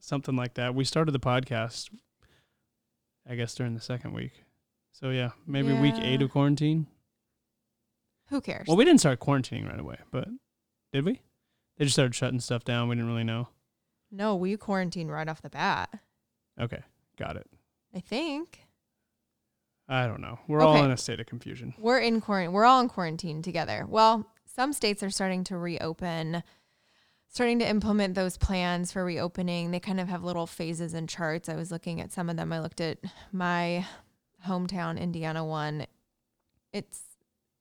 something like that. We started the podcast, I guess, during the second week. So yeah, maybe week eight of quarantine. Who cares? Well, we didn't start quarantining right away, but did we? They just started shutting stuff down. We didn't really know. no, we quarantined right off the bat. Okay, got it. I think I don't know. We're all in a state of confusion. we're in quarantine. We're all in quarantine together. Well, some states are starting to reopen, starting to implement those plans for reopening. They kind of have little phases and charts. I was looking at some of them. I looked at my hometown Indiana one. It's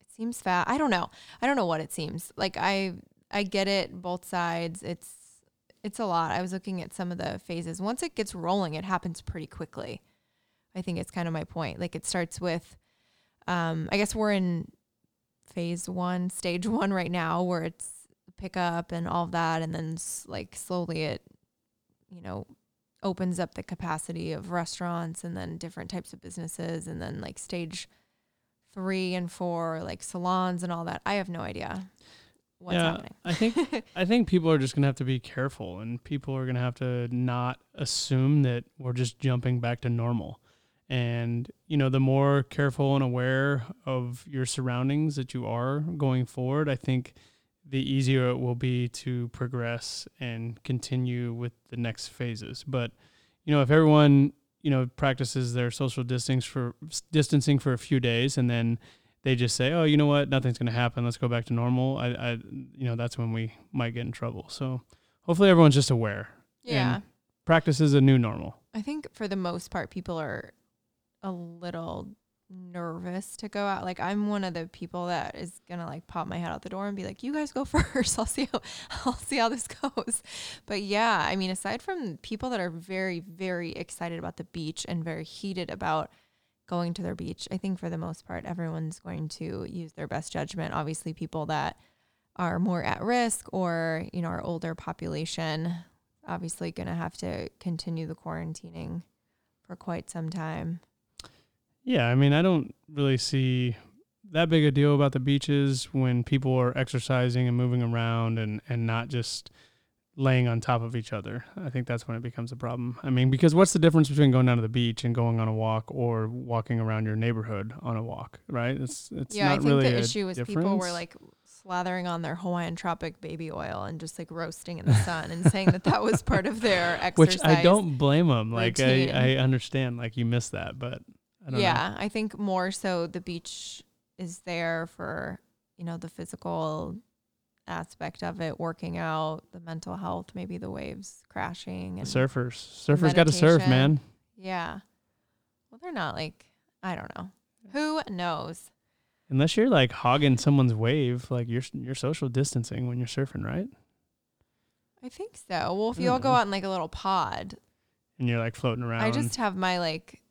it seems fast. I don't know. I don't know what it seems. Like I I get it both sides. It's it's a lot. I was looking at some of the phases. Once it gets rolling, it happens pretty quickly. I think it's kind of my point. Like it starts with um, I guess we're in phase one, stage one right now, where it's pickup and all of that, and then like slowly it, you know, opens up the capacity of restaurants and then different types of businesses, and then like stage three and four, like salons and all that. I have no idea what's yeah, happening. I think I think people are just gonna have to be careful, and people are gonna have to not assume that we're just jumping back to normal. And you know, the more careful and aware of your surroundings that you are going forward, I think the easier it will be to progress and continue with the next phases. But you know, if everyone you know practices their social distancing for distancing for a few days, and then they just say, "Oh, you know what? Nothing's going to happen. Let's go back to normal." I, I, you know, that's when we might get in trouble. So, hopefully, everyone's just aware. yeah. And practice is a new normal. I think for the most part, people are a little nervous to go out. Like I'm one of the people that is gonna like pop my head out the door and be like, "You guys go first. I'll see how I'll see how this goes." But yeah, I mean, aside from people that are very very excited about the beach and very heated about going to their beach, I think for the most part, everyone's going to use their best judgment. Obviously, people that are more at risk or you know our older population obviously going to have to continue the quarantining for quite some time. Yeah, I mean, I don't really see that big a deal about the beaches when people are exercising and moving around and and not just laying on top of each other. I think that's when it becomes a problem. I mean, because what's the difference between going down to the beach and going on a walk or walking around your neighborhood on a walk, right? It's it's yeah, I think really the a issue was people were like slathering on their Hawaiian tropic baby oil and just like roasting in the sun and saying that that was part of their exercise. Which I don't blame them. Like I. I understand, like you missed that, but I don't know. yeah, I think more so the beach is there for, you know, the physical aspect of it, working out, the mental health, maybe the waves crashing The surfers, surfers got to surf, man. Yeah. Well, they're not like I don't know. Who knows? Unless you're like hogging someone's wave, like you're you're social distancing when you're surfing, right? I think so. Well, if you hmm, all don't go out in like a little pod, And you're like floating around. I just have my like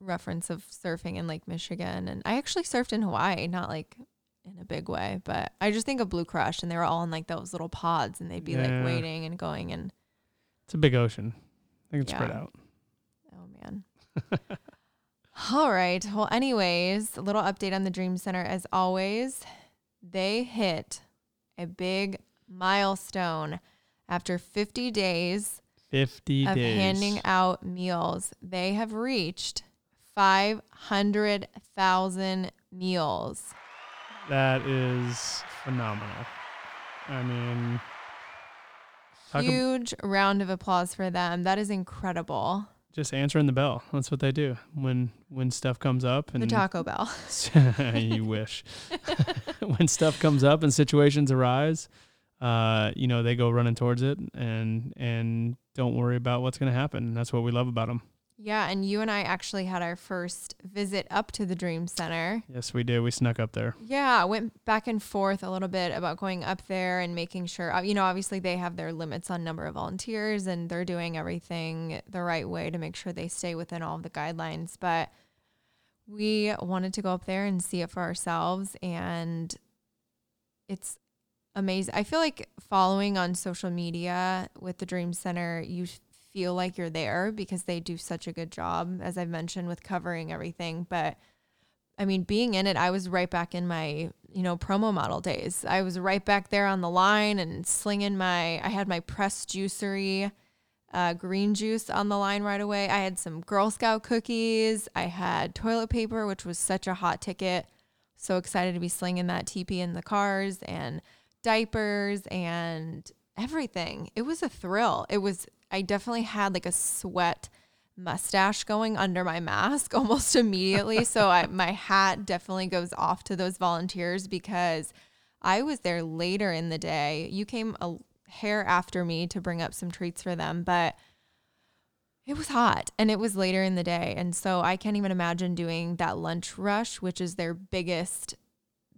reference of surfing in Lake Michigan, and I actually surfed in Hawaii, not like in a big way, but I just think of Blue Crush, and they were all in like those little pods, and they'd be Yeah. like waiting and going, and it's a big ocean. I think it's spread Yeah. out. oh man. all right. Well, anyways, a little update on the Dream Center as always. They hit a big milestone after 50 days Fifty of days. handing out meals. They have reached 500,000 meals. that is phenomenal. I mean, talk ab- Huge round of applause for them. That is incredible. just answering the bell. That's what they do when when stuff comes up and The Taco Bell. you wish. when stuff comes up and situations arise, uh, you know, they go running towards it and and don't worry about what's going to happen. That's what we love about them. Yeah, and you and I actually had our first visit up to the Dream Center. Yes, we did. We snuck up there. Yeah, went back and forth a little bit about going up there and making sure, uh, you know, obviously they have their limits on number of volunteers and they're doing everything the right way to make sure they stay within all of the guidelines. But we wanted to go up there and see it for ourselves. And it's amazing. I feel like following on social media with the Dream Center, you feel like you're there because they do such a good job, as I've mentioned, with covering everything. But I mean, being in it, I was right back in my, you know, promo model days. I was right back there on the line and slinging my, I had my press juicery uh, green juice on the line right away. I had some Girl Scout cookies. I had toilet paper, which was such a hot ticket. So excited to be slinging that TP in the cars and diapers and everything. It was a thrill. It was, I definitely had like a sweat mustache going under my mask almost immediately. so I, my hat definitely goes off to those volunteers because I was there later in the day. You came a hair after me to bring up some treats for them, but it was hot and it was later in the day. And so I can't even imagine doing that lunch rush, which is their biggest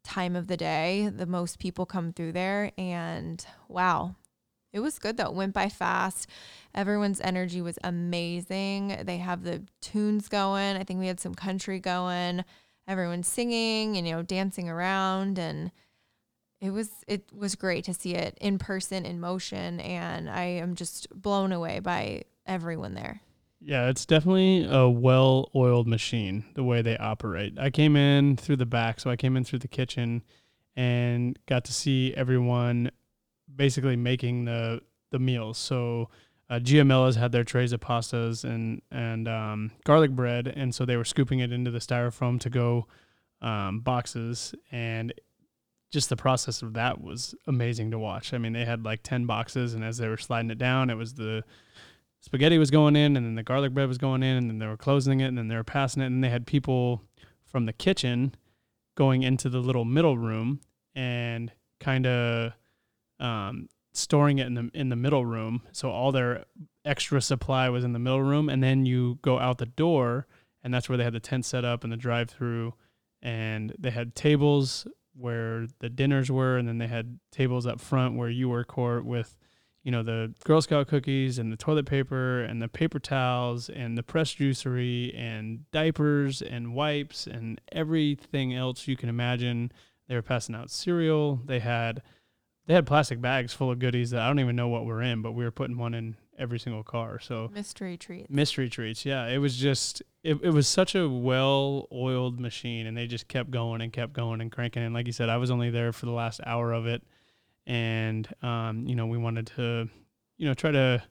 time of the day. The most people come through there. And wow, it was good though. It went by fast. Everyone's energy was amazing. They have the tunes going. I think we had some country going. Everyone's singing and, you know, dancing around and it was it was great to see it in person in motion and I am just blown away by everyone there. Yeah, it's definitely a well oiled machine, the way they operate. I came in through the back, so I came in through the kitchen and got to see everyone basically making the the meals. So uh, Giamela's had their trays of pastas and and um, garlic bread, and so they were scooping it into the styrofoam to go um, boxes, and just the process of that was amazing to watch. I mean, they had like ten boxes, and as they were sliding it down, it was the spaghetti was going in and then the garlic bread was going in and then they were closing it and then they were passing it and they had people from the kitchen going into the little middle room and kind of um, storing it in the in the middle room so all their extra supply was in the middle room and then you go out the door and that's where they had the tent set up and the drive through and they had tables where the dinners were and then they had tables up front where you were court with you know, the Girl Scout cookies and the toilet paper and the paper towels and the press juicery and diapers and wipes and everything else you can imagine. They were passing out cereal. They had they had plastic bags full of goodies that I don't even know what we're in, but we were putting one in every single car. So mystery treats. Mystery treats. Yeah, it was just it, it was such a well-oiled machine and they just kept going and kept going and cranking and like you said I was only there for the last hour of it and um, you know we wanted to you know try to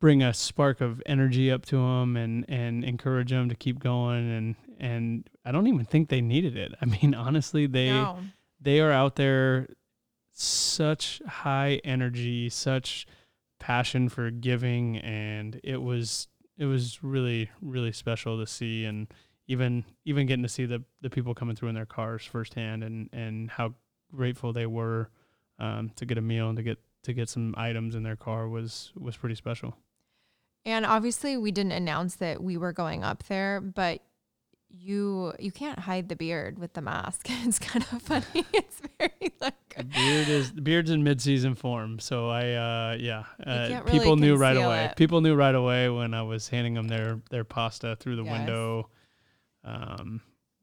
bring a spark of energy up to them and and encourage them to keep going and and I don't even think they needed it. I mean honestly they No. they are out there such high energy, such passion for giving and it was it was really really special to see and even even getting to see the the people coming through in their cars firsthand and and how grateful they were um, to get a meal and to get to get some items in their car was was pretty special. And obviously we didn't announce that we were going up there, but you you can't hide the beard with the mask. It's kind of funny. It's very like The beard is the beard's in mid season form, so I uh, yeah uh, really people knew right away. it. People knew right away when I was handing them their their pasta through the Yes. window. Um,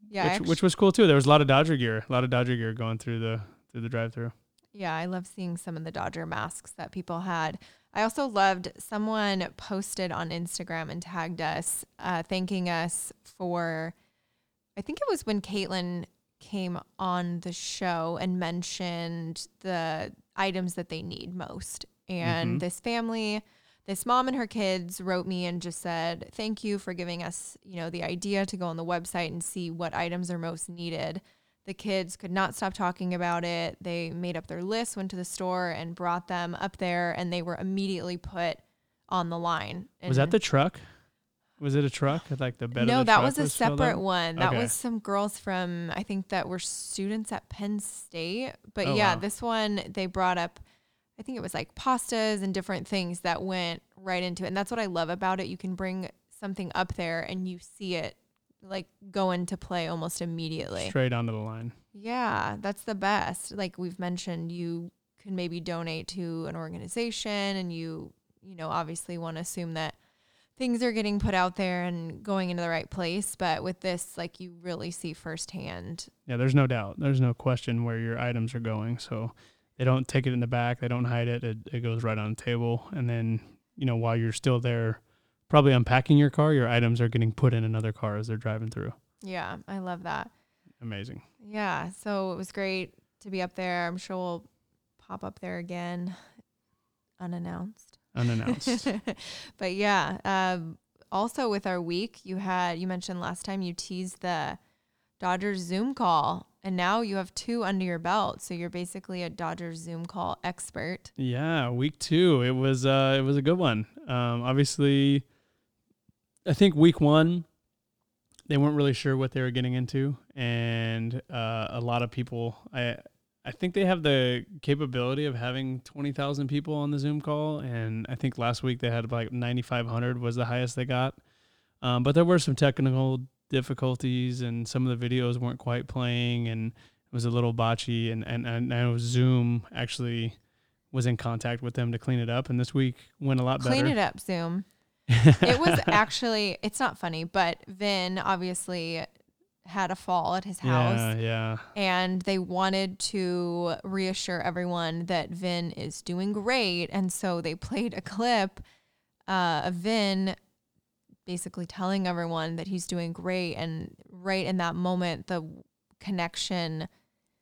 yeah, which actu- which was cool too. There was a lot of Dodger gear, a lot of Dodger gear going through the through the drive through. Yeah, I love seeing some of the Dodger masks that people had. I also loved someone posted on Instagram and tagged us, uh, thanking us for, I think it was when Caitlin came on the show and mentioned the items that they need most. And Mhm. this family, this mom and her kids wrote me and just said, Thank you for giving us, you know, the idea to go on the website and see what items are most needed. The kids could not stop talking about it. They made up their list, went to the store and brought them up there and they were immediately put on the line. was that the truck? Was it a truck? Like the bed? no, the that was a filled separate one. That Okay. was some girls from I think that were students at Penn State. But Oh, yeah, wow. this one they brought up I think it was like pastas and different things that went right into it. And that's what I love about it. You can bring something up there and you see it like go into play almost immediately. Straight onto the line. Yeah, that's the best. Like we've mentioned, you can maybe donate to an organization and you, you know, obviously want to assume that things are getting put out there and going into the right place. But with this, like you really see firsthand. Yeah, there's no doubt. There's no question where your items are going. So they don't take it in the back, they don't hide it. It, it goes right on the table. And then, you know, while you're still there, probably unpacking your car, your items are getting put in another car as they're driving through. Yeah, I love that. Amazing. Yeah, so it was great to be up there. I'm sure we'll pop up there again unannounced. Unannounced. but yeah, um, also with our week, you had you mentioned last time you teased the Dodgers Zoom call, and now you have two under your belt, so you're basically a Dodgers Zoom call expert. Yeah, week two. It was uh, it was a good one. Um, obviously, I think week one, they weren't really sure what they were getting into, and uh, a lot of people. I I think they have the capability of having twenty thousand people on the Zoom call, and I think last week they had like ninety five hundred was the highest they got. Um, but there were some technical difficulties, and some of the videos weren't quite playing, and it was a little botchy, and and, and I know Zoom actually was in contact with them to clean it up, and this week went a lot Clean better. Clean it up, Zoom. it was actually it's not funny, but Vin obviously had a fall at his house. Yeah, yeah. and they wanted to reassure everyone that Vin is doing great. And so they played a clip uh, of Vin basically telling everyone that he's doing great. And right in that moment, the connection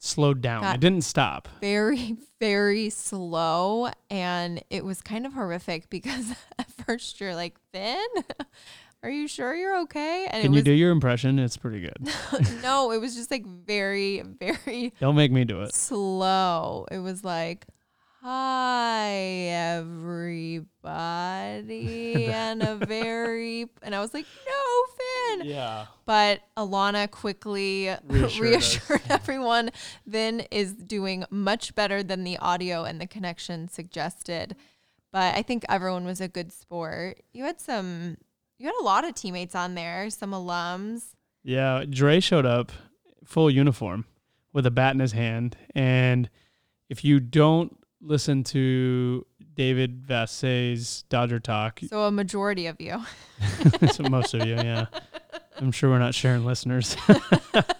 Slowed down. It didn't stop. very, very slow. And it was kind of horrific because at first you're like, Vin, are you sure you're okay? And Can you was do your impression? It's pretty good. no, it was just like very, very Don't make me do it. slow. It was like, "Hi, everybody," and a very, and I was like, "No, Vin." Yeah. But Alanna quickly Reassured reassured, everyone Vin is doing much better than the audio and the connection suggested. But I think everyone was a good sport. You had some, you had a lot of teammates on there, some alums. Yeah. Dre showed up full uniform with a bat in his hand. And if you don't listen to David Vassegh's Dodger Talk, So a majority of you. so most of you, yeah. I'm sure we're not sharing listeners.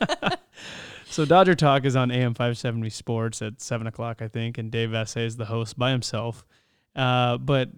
so Dodger Talk is on AM 570 Sports at seven o'clock, I think, and Dave Vassegh is the host by himself. Uh, but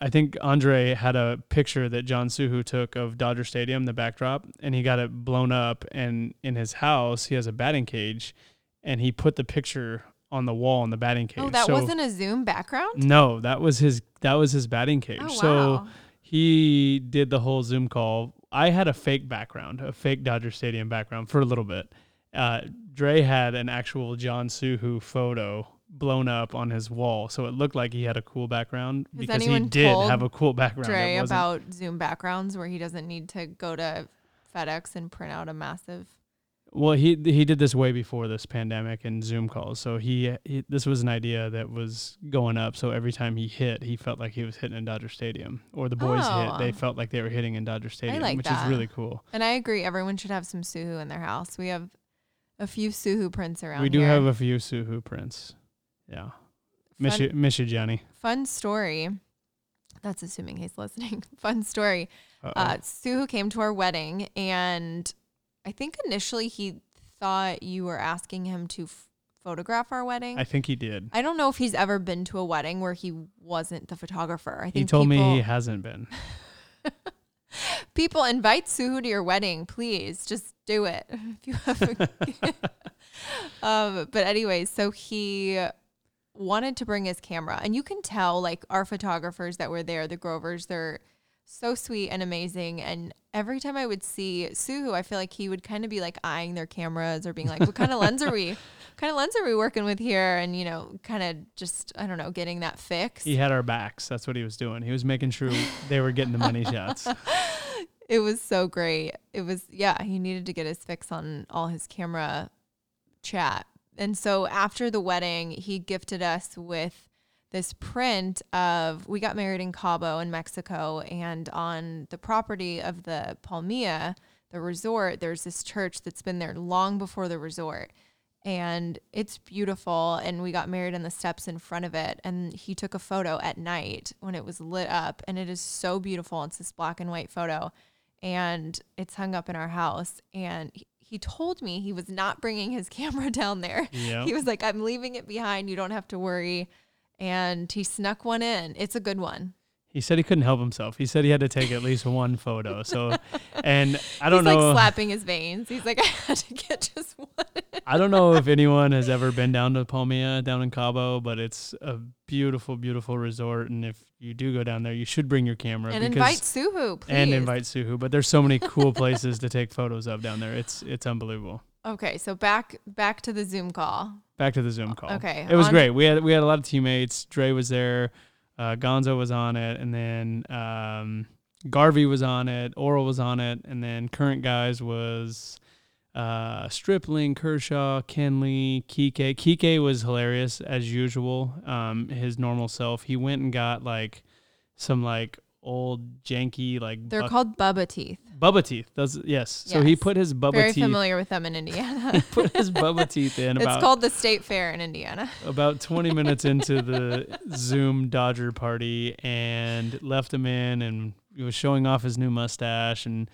I think Andre had a picture that Jon SooHoo took of Dodger Stadium, the backdrop, and he got it blown up. And in his house, he has a batting cage, and he put the picture on the wall in the batting cage. Oh, that So- wasn't a Zoom background? no, that was his. That was his batting cage. Oh, wow. So he did the whole Zoom call. I had a fake background, a fake Dodger Stadium background for a little bit. Uh, Dre had an actual Jon SooHoo photo blown up on his wall, so it looked like he had a cool background Has because he anyone did told have a cool background. It Dre wasn't- about Zoom backgrounds where he doesn't need to go to FedEx and print out a massive. Well, he he did this way before this pandemic and Zoom calls. So he, he this was an idea that was going up. So every time he hit, he felt like he was hitting in Dodger Stadium, or the boys Oh. hit, they oh. felt like they were hitting in Dodger Stadium, like which that. is really cool. And I agree, everyone should have some SooHoo in their house. We have a few SooHoo prints around we do here. have a few SooHoo prints. Yeah, miss Fun- you, miss you, Johnny. Fun story. That's assuming he's listening. Fun story. Uh-oh. Uh, SooHoo came to our wedding, and I think initially he thought you were asking him to f- photograph our wedding. I think he did. I don't know if he's ever been to a wedding where he wasn't the photographer. I think He told people, me he hasn't been. people invite SooHoo to your wedding, please. Just do it. If you have um, but anyways, so he wanted to bring his camera, and you can tell like our photographers that were there, the Grovers, they're so sweet and amazing. And every time I would see SooHoo, I feel like he would kind of be like eyeing their cameras or being like, "What kind of lens are we? What kind of lens are we working with here?" And you know, kind of just I don't know, getting that fix. He had our backs. That's what he was doing. He was making sure they were getting the money shots. it was so great. It was yeah, he needed to get his fix on all his camera chat. And so after the wedding, he gifted us with this print of we got married in Cabo in Mexico and on the property of the Palmilla, the resort, there's this church that's been there long before the resort. And it's beautiful and we got married on the steps in front of it and he took a photo at night when it was lit up and it is so beautiful. It's this black and white photo and it's hung up in our house and he- told me he was not bringing his camera down there. Yeah. He was like, I'm leaving it behind. You don't have to worry. And he snuck one in. It's a good one. He said he couldn't help himself. He said he had to take at least one photo. So, and I don't He's know. He's like slapping his veins. He's like, I had to get just one. I don't know if anyone has ever been down to Palmilla down in Cabo, but it's a beautiful, beautiful resort. And if you do go down there, you should bring your camera And because invite SooHoo, please. and invite SooHoo. But there's so many cool places to take photos of down there. It's it's unbelievable. Okay, so back back to the Zoom call. Back to the Zoom call. Okay, it was great. We had we had a lot of teammates. Dre was there, uh, Gonzo was on it, and then um, Garvey was on it. Orel was on it, and then current guys was uh, Stripling, Kershaw, Kenley, Kike. Kike was hilarious as usual. Um, his normal self. He went and got like some like old janky like They're buck- called Bubba teeth. Bubba teeth. Does yes. So he Yes. put his Bubba teeth. Very teeth. familiar with them in Indiana. Put his Bubba teeth in it's about called the State Fair in Indiana. about 20 minutes into the Zoom Dodger party and left him in and he was showing off his new mustache and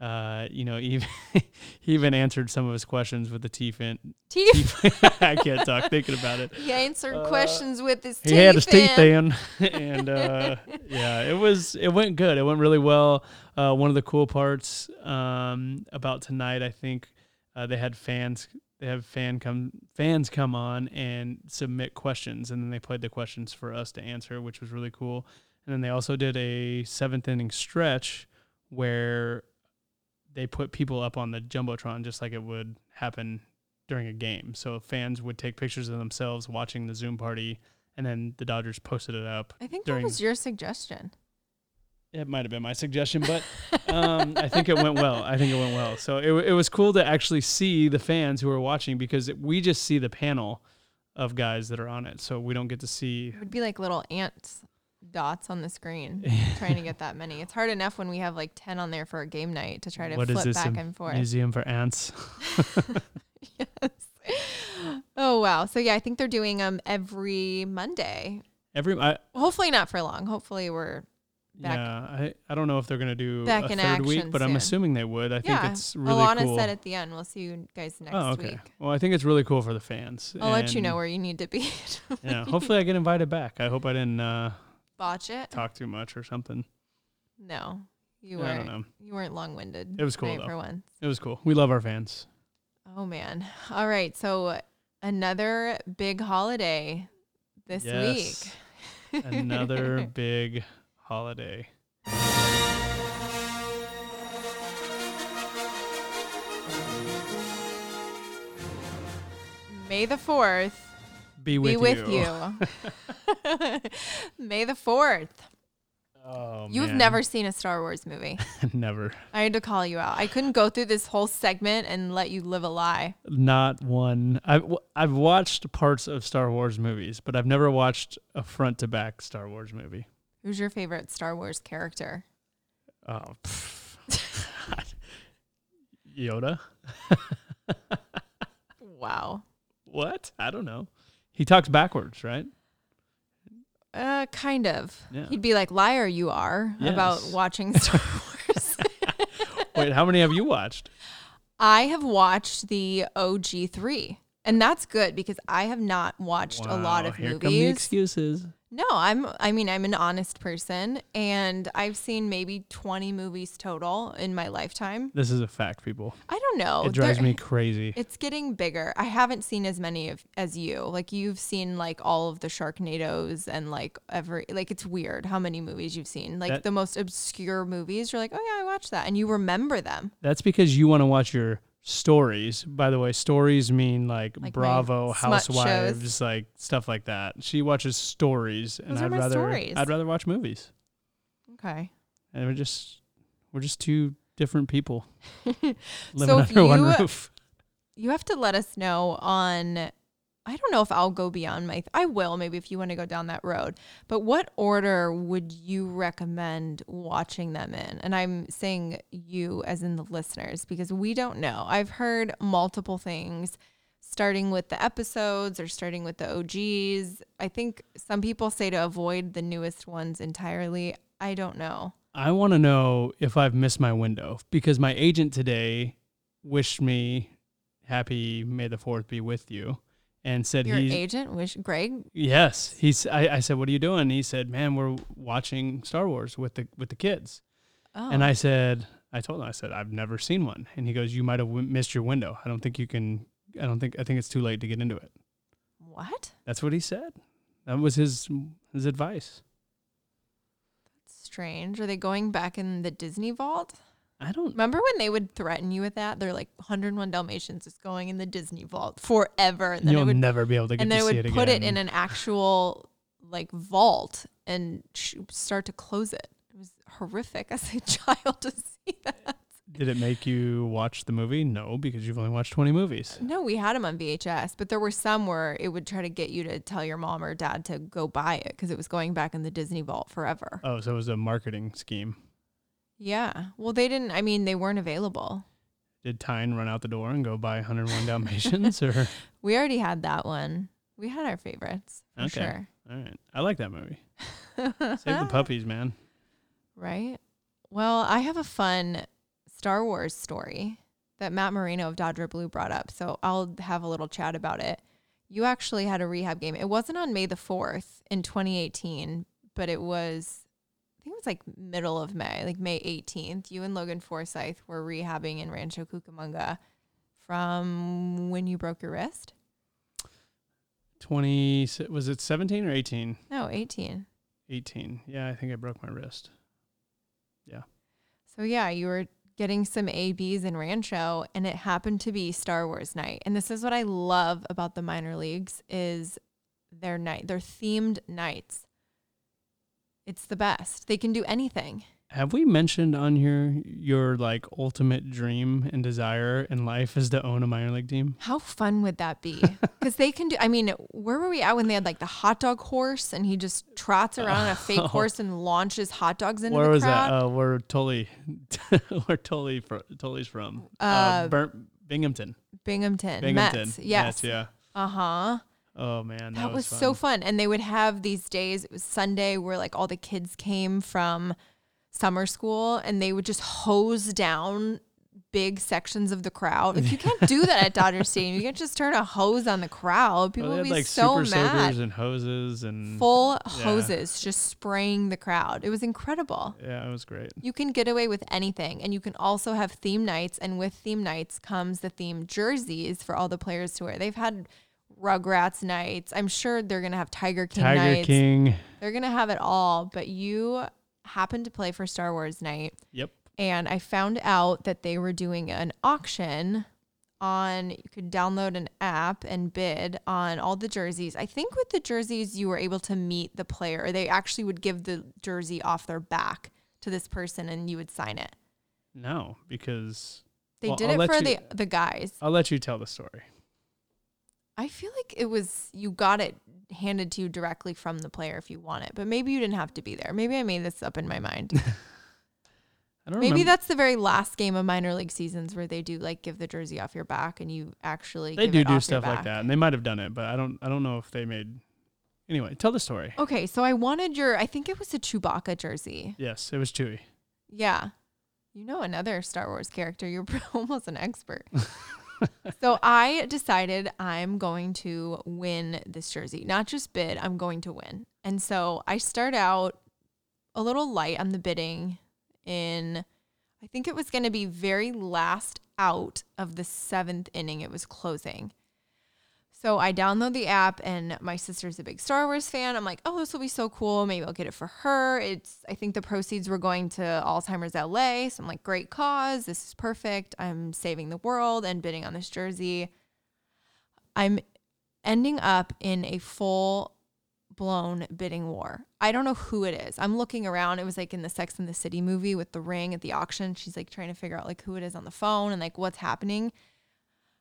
uh, you know, even he even answered some of his questions with the teeth in. Teeth. Teeth, I can't talk thinking about it. He answered Uh, questions with his teeth He teeth. had his teeth in. in, and uh, yeah, it was it went good. It went really well. Uh, one of the cool parts um, about tonight, I think, uh, they had fans. They have fan come fans come on and submit questions, and then they played the questions for us to answer, which was really cool. And then they also did a seventh inning stretch where they put people up on the jumbotron just like it would happen during a game. So fans would take pictures of themselves watching the Zoom party, and then the Dodgers posted it up. I think that was your suggestion. It might have been my suggestion, but um, I think it went well. I think it went well. So it, it was cool to actually see the fans who were watching because we just see the panel of guys that are on it. So we don't get to see. It would be like little ants dots on the screen trying to get that many. It's hard enough when we have like 10 on there for a game night to try to What flip this, back and forth. Museum for ants. yes. Oh wow. So yeah, I think they're doing them every Monday. Every I, Hopefully not for long. Hopefully we're Back- yeah, I, I don't know if they're gonna do Back a in third week, but I'm assuming they would. I think it's really Alanna cool. said at the end, we'll see you guys next oh, okay. week. Well, I think it's really cool for the fans. I'll let you know where you need to be. Yeah, hopefully I get invited back. I hope I didn't uh, Botch it? talk too much or something. No. You I weren't don't know. you weren't long winded. It was cool, though. for once. It was cool. We love our fans. Oh man. All right. So another big holiday this week. Another big holiday. May the fourth Be with, be with you. you. May the fourth. Oh, You've man. never seen a Star Wars movie. never. I had to call you out. I couldn't go through this whole segment and let you live a lie. Not one. I've w- I've watched parts of Star Wars movies, but I've never watched a front to back Star Wars movie. Who's your favorite Star Wars character? Oh. Yoda. Wow. What? I don't know. He talks backwards, right? Uh, kind of. Yeah. He'd be like, "Liar, you are," about watching Star Wars. Wait, how many have you watched? I have watched the OG three, and that's good because I have not watched a lot of here movies. come the excuses. No, I'm I mean I'm an honest person and I've seen maybe 20 movies total in my lifetime. This is a fact, people. I don't know. it drives They're- me crazy. It's getting bigger. I haven't seen as many of as you. Like you've seen like all of the Sharknadoes and like every like it's weird how many movies you've seen. Like That- the most obscure movies, you're like, "Oh yeah, I watched that." And you remember them. That's because you want to watch your stories. By the way, stories mean like, Like Bravo, Housewives, shows. like stuff like that. She watches stories, and Those I'd rather stories. I'd rather watch movies. Okay. And we're just we're just two different people living So under one roof. You have to let us know on I don't know if I'll go beyond my. I will maybe if you want to go down that road. But what order would you recommend watching them in? And I'm saying you as in the listeners because we don't know. I've heard multiple things starting with the episodes or starting with the OGs. I think some people say to avoid the newest ones entirely. I don't know. I want to know if I've missed my window because my agent today wished me happy May the 4th be with you and said Your agent, wish Greg. yes. He's I, I said what are you doing? He said man we're watching Star Wars with the with the kids. Oh, and I said I told him I said I've never seen one. And he goes you might have w- missed your window. I don't think you can I don't think I think it's too late to get into it. What? that's what he said. That was his his advice. That's Strange. Are they going back in the Disney vault? I don't Remember when they would threaten you with that? They're like 101 Dalmatians is going in the Disney vault forever, and then you'll would never be able to get and to see would put again it in an actual like vault and sh- start to close it. It was horrific as a child to see that. Did it make you watch the movie? No, because you've only watched 20 movies. Uh, no, we had them on VHS, but there were some where it would try to get you to tell your mom or dad to go buy it because it was going back in the Disney vault forever. Oh, so it was a marketing scheme. Yeah. Well, they didn't. I mean, they weren't available. Did Tyne run out the door and go buy 101 Dalmatians? or We already had that one. We had our favorites for Okay. sure. all right, I like that movie. Save the puppies, man. Right. Well, I have a fun Star Wars story that Matt Marino of Dodger Blue brought up. So I'll have a little chat about it. You actually had a rehab game. It wasn't on May the 4th in 2018, but it was, think it was like middle of May, like May 18th. You and Logan Forsythe were rehabbing in Rancho Cucamonga from when you broke your wrist? 20 was it 17 or 18? No, 18. 18. Yeah, I think I broke my wrist. Yeah. So yeah, you were getting some ABs in Rancho and it happened to be Star Wars night. And this is what I love about the minor leagues is their night, their themed nights. It's the best. They can do anything. Have we mentioned on here your like ultimate dream and desire in life is to own a minor league team? How fun would that be? Because they can do, I mean, where were we at when they had like the hot dog horse and he just trots around on a fake Oh. horse and launches hot dogs into Where the was that? Uh, where Tully, where Tully, fr- Tully's from? Uh, Burnt Binghamton. Binghamton, Binghamton. Mets. Yes. yeah. Uh huh. Oh man, that, that was, so fun. and they would have these days it was sunday where like all the kids came from summer school and they would just hose down big sections of the crowd. Like you can't do that at dodger stadium you can't just turn a hose on the crowd. People Well, would be like so super mad. and hoses and full yeah. hoses just spraying the crowd. It was incredible. Yeah, it was great. you can get away with anything and you can also have theme nights and with theme nights comes the theme jerseys for all the players to wear. They've had rugrats nights. I'm sure they're going to have tiger king Tiger nights. King. they're going to have it all but you happened to play for star wars night. Yep. and i found out that they were doing an auction on you could download an app and bid on all the jerseys. I think with the jerseys you were able to meet the player. They actually would give the jersey off their back to this person and you would sign it. No, because they Well, did I'll it for you- the the guys. I'll let you tell the story. I feel like it was you got it handed to you directly from the player if you want it but maybe you didn't have to be there maybe i made this up in my mind I don't Maybe remember. that's the very last game of minor league seasons where they do like give the jersey off your back and you actually they do do stuff like that, and they might have done it, but I don't. I don't know if they made. Anyway, tell the story. Okay, so I wanted your I think it was a Chewbacca jersey. Yes, it was Chewy. Yeah. You know another Star Wars character. You're almost an expert. so I decided I'm going to win this jersey. Not just bid, I'm going to win. And so I start out a little light on the bidding in I think it was going to be very last out of the 7th inning it was closing. So I download the app and my sister's a big Star Wars fan. I'm like, "Oh, this will be so cool. Maybe I'll get it for her." It's I think the proceeds were going to Alzheimer's LA. So I'm like, "Great cause. This is perfect. I'm saving the world and bidding on this jersey." I'm ending up in a full blown bidding war. I don't know who it is. I'm looking around. It was like in the Sex and the City movie with the ring at the auction. She's like trying to figure out like who it is on the phone and like what's happening.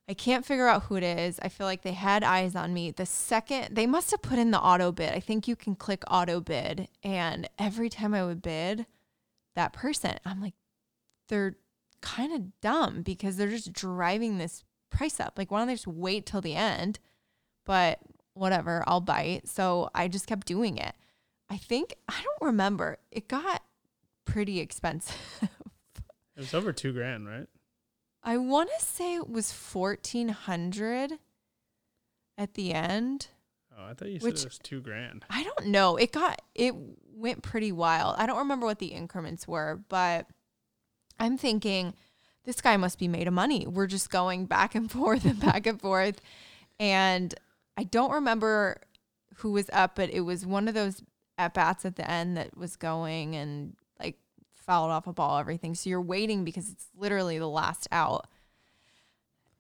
I can't figure out who it is. I feel like they had eyes on me. The second they must have put in the auto bid. I think you can click auto bid. And every time I would bid that person, I'm like, they're kind of dumb because they're just driving this price up. Like, why don't they just wait till the end? But whatever, I'll bite. So I just kept doing it. I think, I don't remember. It got pretty expensive. It was over two grand, right? I want to say it was 1400 at the end. Oh, I thought you said Which- it was two grand. I don't know. It got it went pretty wild. I don't remember what the increments were, but I'm thinking this guy must be made of money. We're just going back and forth and back and forth. And I don't remember who was up, but it was one of those at bats at the end that was going and fouled off a ball, everything. So you're waiting because it's literally the last out.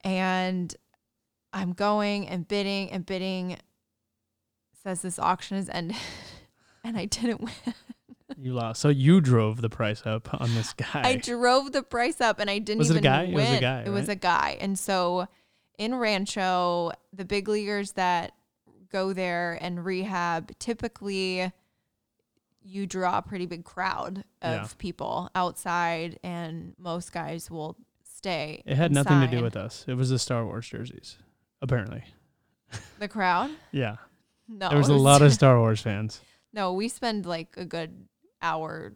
And I'm going and bidding and bidding. Says this auction has ended, and I didn't win. You lost. So you drove the price up on this guy. I drove the price up, and I didn't Was it a even guy? It win. was a guy, It was a guy, and so in Rancho, the big leaguers that go there and rehab typically you draw a pretty big crowd of Yeah. people outside and most guys will stay it had nothing to do with us. It was the Star Wars jerseys, apparently. the crowd Yeah. no there was a lot of Star Wars fans. No, we spend like a good hour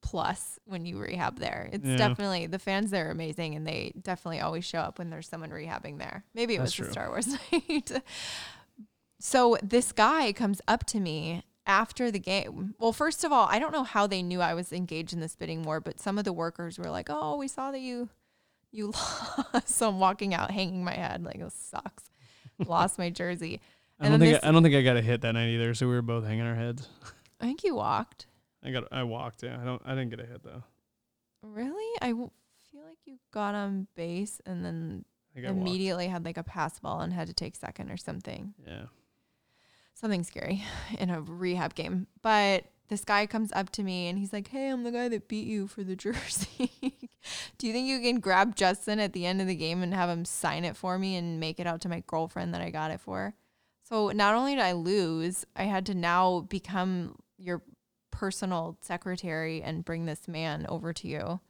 plus when you rehab there. It's Yeah. definitely the fans there are amazing and they definitely always show up when there's someone rehabbing there. Maybe it That's was the Star Wars night. so this guy comes up to me after the game. Well, first of all, I don't know how they knew I was engaged in this bidding war, but some of the workers were like, "Oh, we saw that you you lost." so I'm walking out hanging my head like, "This sucks." Lost my jersey. I And don't think this- I, don't think I got a hit that night either. So we were both hanging our heads. I think you walked. I got I walked. Yeah, I don't. I didn't get a hit though. Really? I w- feel like you got on base and then I think I walked. immediately had like a pass ball and had to take second or something. Yeah. Something scary in a rehab game. But this guy comes up to me and he's like, Hey, I'm the guy that beat you for the jersey. Do you think you can grab Justin at the end of the game and have him sign it for me and make it out to my girlfriend that I got it for? So not only did I lose, I had to now become your personal secretary and bring this man over to you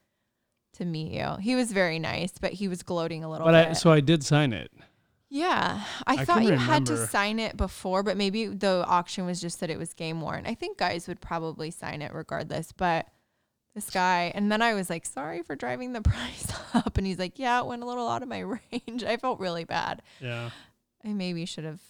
to meet you. He was very nice, but he was gloating a little But bit. I so I did sign it. Yeah, I, I thought you had to sign it before, but maybe the auction was just that it was game worn. I think guys would probably sign it regardless, but this guy, and then I was like, sorry for driving the price up. And he's like, yeah, it went a little out of my range. I felt really bad. Yeah. I maybe should have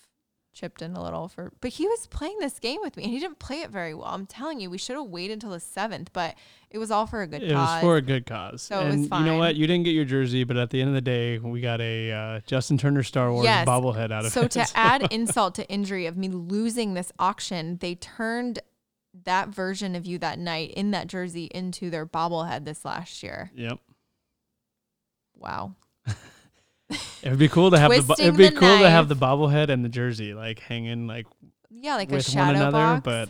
chipped in a little for, but he was playing this game with me and he didn't play it very well. I'm telling you, we should have waited until the seventh, but it was all for a good It cause. was for a good cause. So it and was you know what? You didn't get your jersey, but at the end of the day, we got a uh, Justin Turner Star Wars Yes. bobblehead out of it. so it. to add insult to injury of me losing this auction, they turned that version of you that night in that jersey into their bobblehead this last year. Yep. Wow. It would be cool to have the. bo- It'd be the cool to have the bobblehead and the jersey like hanging like Yeah, like a with shadow one another, box. but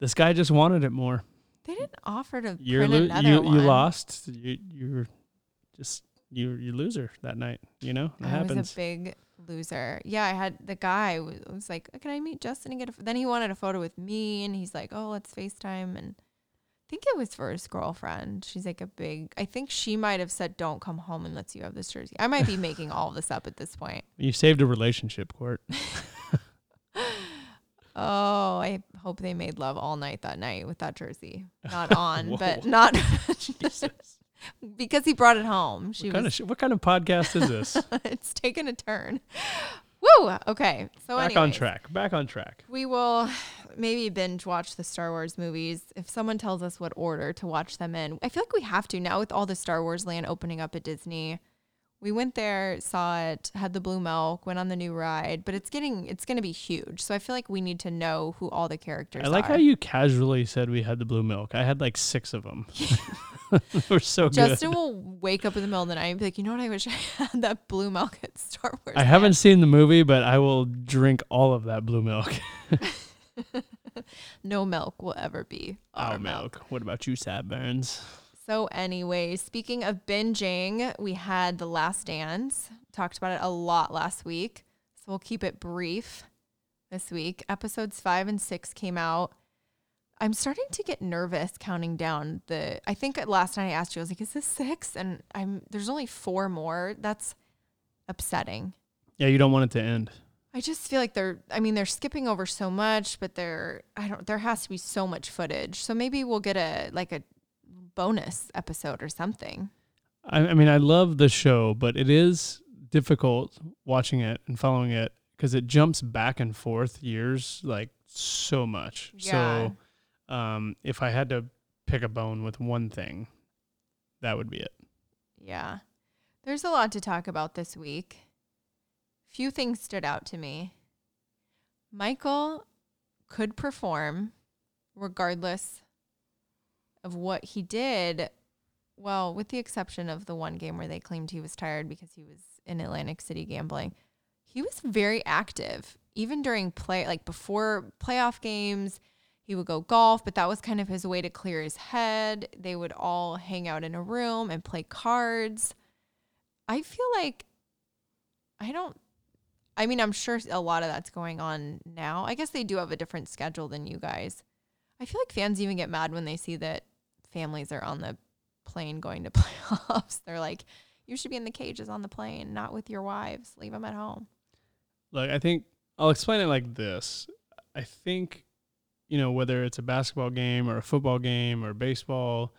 this guy just wanted it more. they didn't offer to You're print lo- another you one. you lost. You you're just you you loser that night. You know that I happens. was a big loser. Yeah, I had the guy was, was like, "Can I meet Justin and get a?" F-? Then he wanted a photo with me, and he's like, "Oh, let's Facetime." And think it was for his girlfriend. She's like a big. I think she might have said, "Don't come home unless you have this jersey." I might be making all this up at this point. you saved a relationship, Court. Oh, I hope they made love all night that night with that jersey. Not on, but not because he brought it home. She What kind, of was. sh- what kind of podcast is this? it's taken a turn. Woo. Okay. So Back on track. Back on track. We will maybe binge watch the Star Wars movies if someone tells us what order to watch them in. I feel like we have to now with all the Star Wars land opening up at Disney. We went there, saw it, had the blue milk, went on the new ride, but it's getting it's going to be huge. So I feel like we need to know who all the characters are. I like are. how you casually said we had the blue milk. I had like six of them. We're so Justin good. will wake up in the middle of the night and be like, "You know what? I wish I had that blue milk at Star Wars." I haven't seen the movie, but I will drink all of that blue milk. no milk will ever be our Our milk. What about you, Sad Burns? So, anyway, speaking of binging, we had The Last Dance. Talked about it a lot last week. So, we'll keep it brief this week. Episodes five and six came out. I'm starting to get nervous counting down the. I think last night I asked you, I was like, "Is this six? And I'm there's only four more. That's upsetting. Yeah, you don't want it to end. I just feel like they're. I mean, they're skipping over so much, but they're. I don't. There has to be so much footage. So maybe we'll get a like a bonus episode or something. I, I mean, I love the show, but it is difficult watching it and following it because it jumps back and forth years like so much. Yeah. So, um, if I had to pick a bone with one thing, that would be it. Yeah. There's a lot to talk about this week. Few things stood out to me. Michael could perform regardless of what he did. Well, with the exception of the one game where they claimed he was tired because he was in Atlantic City gambling. He was very active even during play like before playoff games. He would go golf, but that was kind of his way to clear his head. They would all hang out in a room and play cards. I feel like I don't I mean, I'm sure a lot of that's going on now. I guess they do have a different schedule than you guys. I feel like fans even get mad when they see that families are on the plane going to playoffs. They're like, you should be in the cages on the plane, not with your wives. Leave them at home. Like I think I'll explain it like this. I think you know whether it's a basketball game or a football game or baseball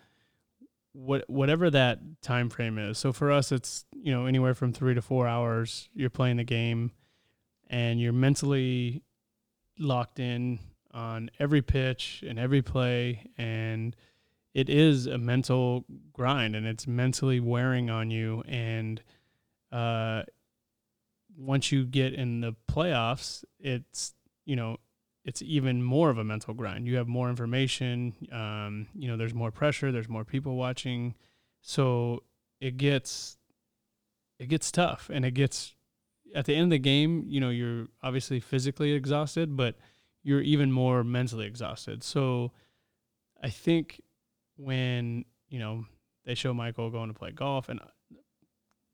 what whatever that time frame is. So for us it's, you know, anywhere from 3 to 4 hours you're playing the game and you're mentally locked in on every pitch and every play and it is a mental grind and it's mentally wearing on you. And uh once you get in the playoffs it's you know it's even more of a mental grind. You have more information um you know there's more pressure there's more people watching. So it gets it gets tough and it gets at the end of the game you know you're obviously physically exhausted but you're even more mentally exhausted. So i think when you know they show Michael going to play golf, and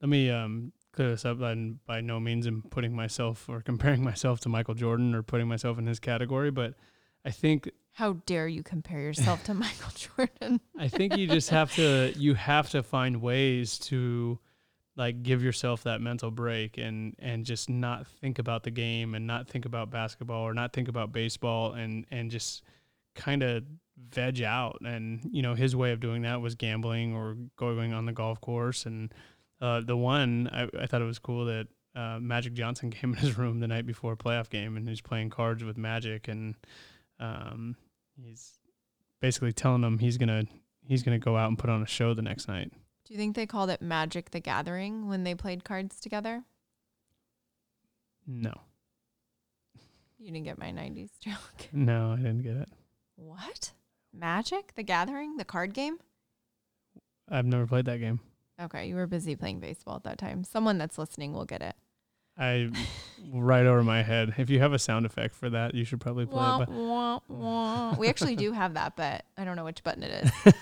let me um, clear this up. And by no means am putting myself or comparing myself to Michael Jordan or putting myself in his category, but I think How dare you compare yourself to Michael Jordan? I think you just have to you have to find ways to like give yourself that mental break and and just not think about the game and not think about basketball or not think about baseball and and just kind of veg out and you know his way of doing that was gambling or going on the golf course and uh, the one I, I thought it was cool that uh, Magic Johnson came in his room the night before a playoff game and he's playing cards with Magic and um, he's basically telling him he's gonna he's gonna go out and put on a show the next night. Do you think they called it Magic the Gathering when they played cards together? No, You didn't get my 90s joke. no, I didn't get it. What? Magic the Gathering? The card game? I've never played that game. Okay, you were busy playing baseball at that time. Someone that's listening will get it. I right over my head. If you have a sound effect for that, you should probably play Wah, it. wah, wah. We actually do have that, but I don't know which button it is.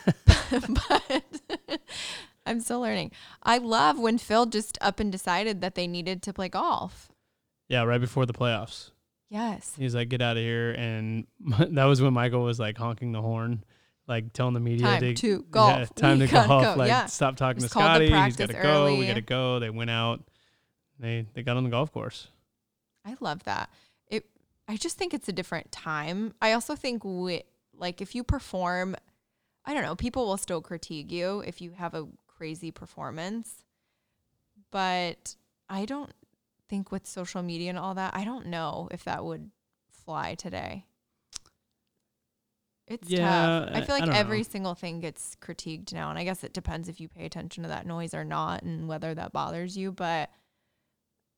but I'm still learning. I love when Phil just up and decided that they needed to play golf. Yeah, right before the playoffs. Yes. He's like, "Get out of here!" And that was when Michael was like honking the horn, like telling the media Time to to golf. Yeah, time We to golf. go. Like, Yeah. stop talking to Scotty. He's got to go. We got to go. They went out. They they got on the golf course. I love that. It I just think it's a different time. I also think we, like if you perform, I don't know, people will still critique you if you have a crazy performance. But I don't think with social media and all that, I don't know if that would fly today. It's Yeah, tough. I I- feel like don't every know. single thing gets critiqued now, and I guess it depends if you pay attention to that noise or not and whether that bothers you, but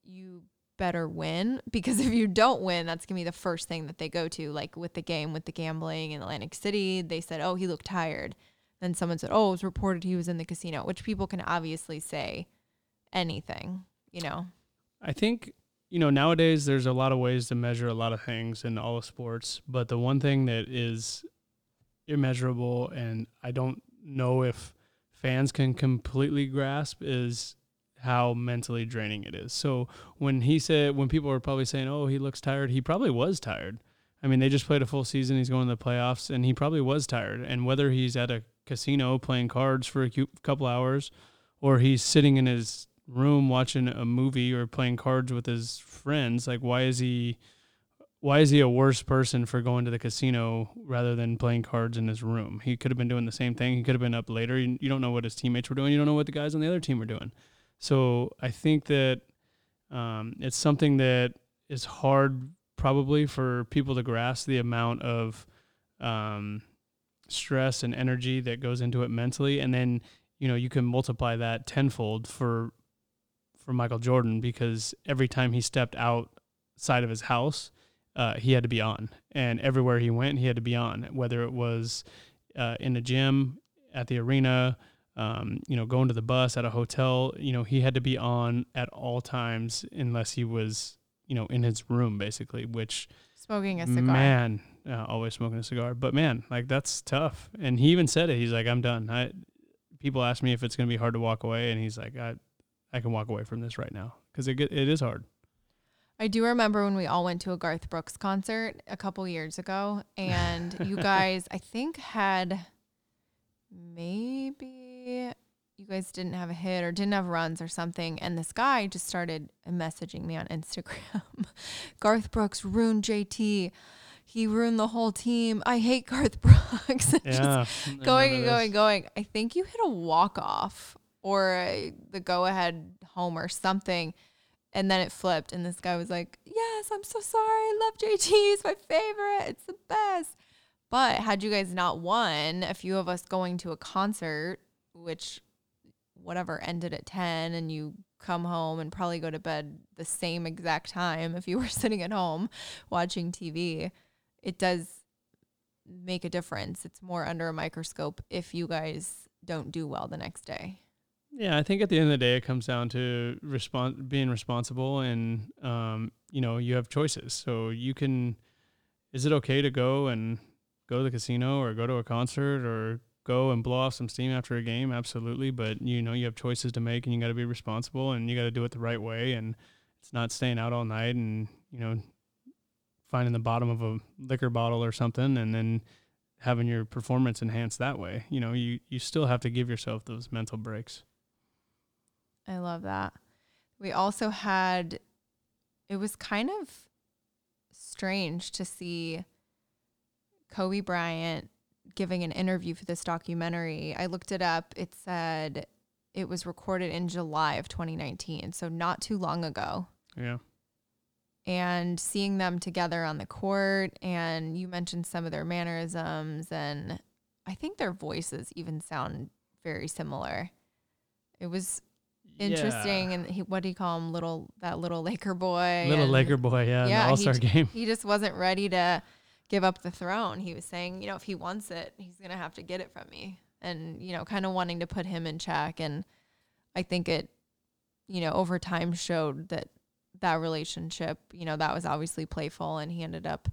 you better win because if you don't win, that's going to be the first thing that they go to. Like with the game, with the gambling in Atlantic City, they said, oh, he looked tired. Then someone said, oh, it was reported he was in the casino, which people can obviously say anything, you know? I think you know nowadays there's a lot of ways to measure a lot of things in all of sports, but the one thing that is immeasurable, and I don't know if fans can completely grasp is how mentally draining it is. So when he said, when people were probably saying, "Oh, he looks tired," he probably was tired. I mean, they just played a full season. He's going to the playoffs, and he probably was tired. And whether he's at a casino playing cards for a couple hours, or he's sitting in his room watching a movie or playing cards with his friends, like why is he? Why is he a worse person for going to the casino rather than playing cards in his room? He could have been doing the same thing. He could have been up later. You, you don't know what his teammates were doing. You don't know what the guys on the other team were doing. So I think that um, it's something that is hard probably for people to grasp the amount of um, stress and energy that goes into it mentally, and then you know you can multiply that tenfold for for Michael Jordan because every time he stepped outside of his house, uh, he had to be on, and everywhere he went, he had to be on, whether it was uh, in the gym, at the arena, um, you know, going to the bus at a hotel, you know, he had to be on at all times unless he was, you know, in his room basically, which smoking a cigar. Man, uh, always smoking a cigar. But man, like that's tough. And he even said it. He's like, I'm done. I, people ask me if it's going to be hard to walk away, and he's like, I, I can walk away from this right now because it it is hard. I do remember when we all went to a Garth Brooks concert a couple years ago, and you guys, I think, had maybe you guys didn't have a hit or didn't have runs or something. And this guy just started messaging me on Instagram. Garth Brooks ruined JT. He ruined the whole team. I hate Garth Brooks. yeah, just going and going, going. I think you hit a walk off or the go ahead home or something. And then it flipped, and this guy was like, Yes, I'm so sorry. I love JT. He's my favorite. It's the best. But had you guys not won, a few of us going to a concert, which whatever ended at 10 and you come home and probably go to bed the same exact time if you were sitting at home watching TV, it does make a difference. It's more under a microscope if you guys don't do well the next day. Yeah, I think at the end of the day, it comes down to respon- being responsible, and um, you know, you have choices. So you can. Is it okay to go and go to the casino or go to a concert or go and blow off some steam after a game, absolutely. But you know, you have choices to make, and you got to be responsible, and you got to do it the right way. And it's not staying out all night and you know finding the bottom of a liquor bottle or something, and then having your performance enhanced that way. You know, you you still have to give yourself those mental breaks. I love that. We also had. It was kind of strange to see Kobe Bryant giving an interview for this documentary. I looked it up. It said it was recorded in July of 2019, so not too long ago. Yeah. And seeing them together on the court, and you mentioned some of their mannerisms, and I think their voices even sound very similar. It was interesting, yeah. and he, what do you call him? Little that little Laker boy, little and, Laker boy, yeah, yeah, All Star game. He just wasn't ready to give up the throne. He was saying, you know, if he wants it, he's going to have to get it from me. And, you know, kind of wanting to put him in check. And I think it, you know, over time showed that that relationship, you know, that was obviously playful and he ended up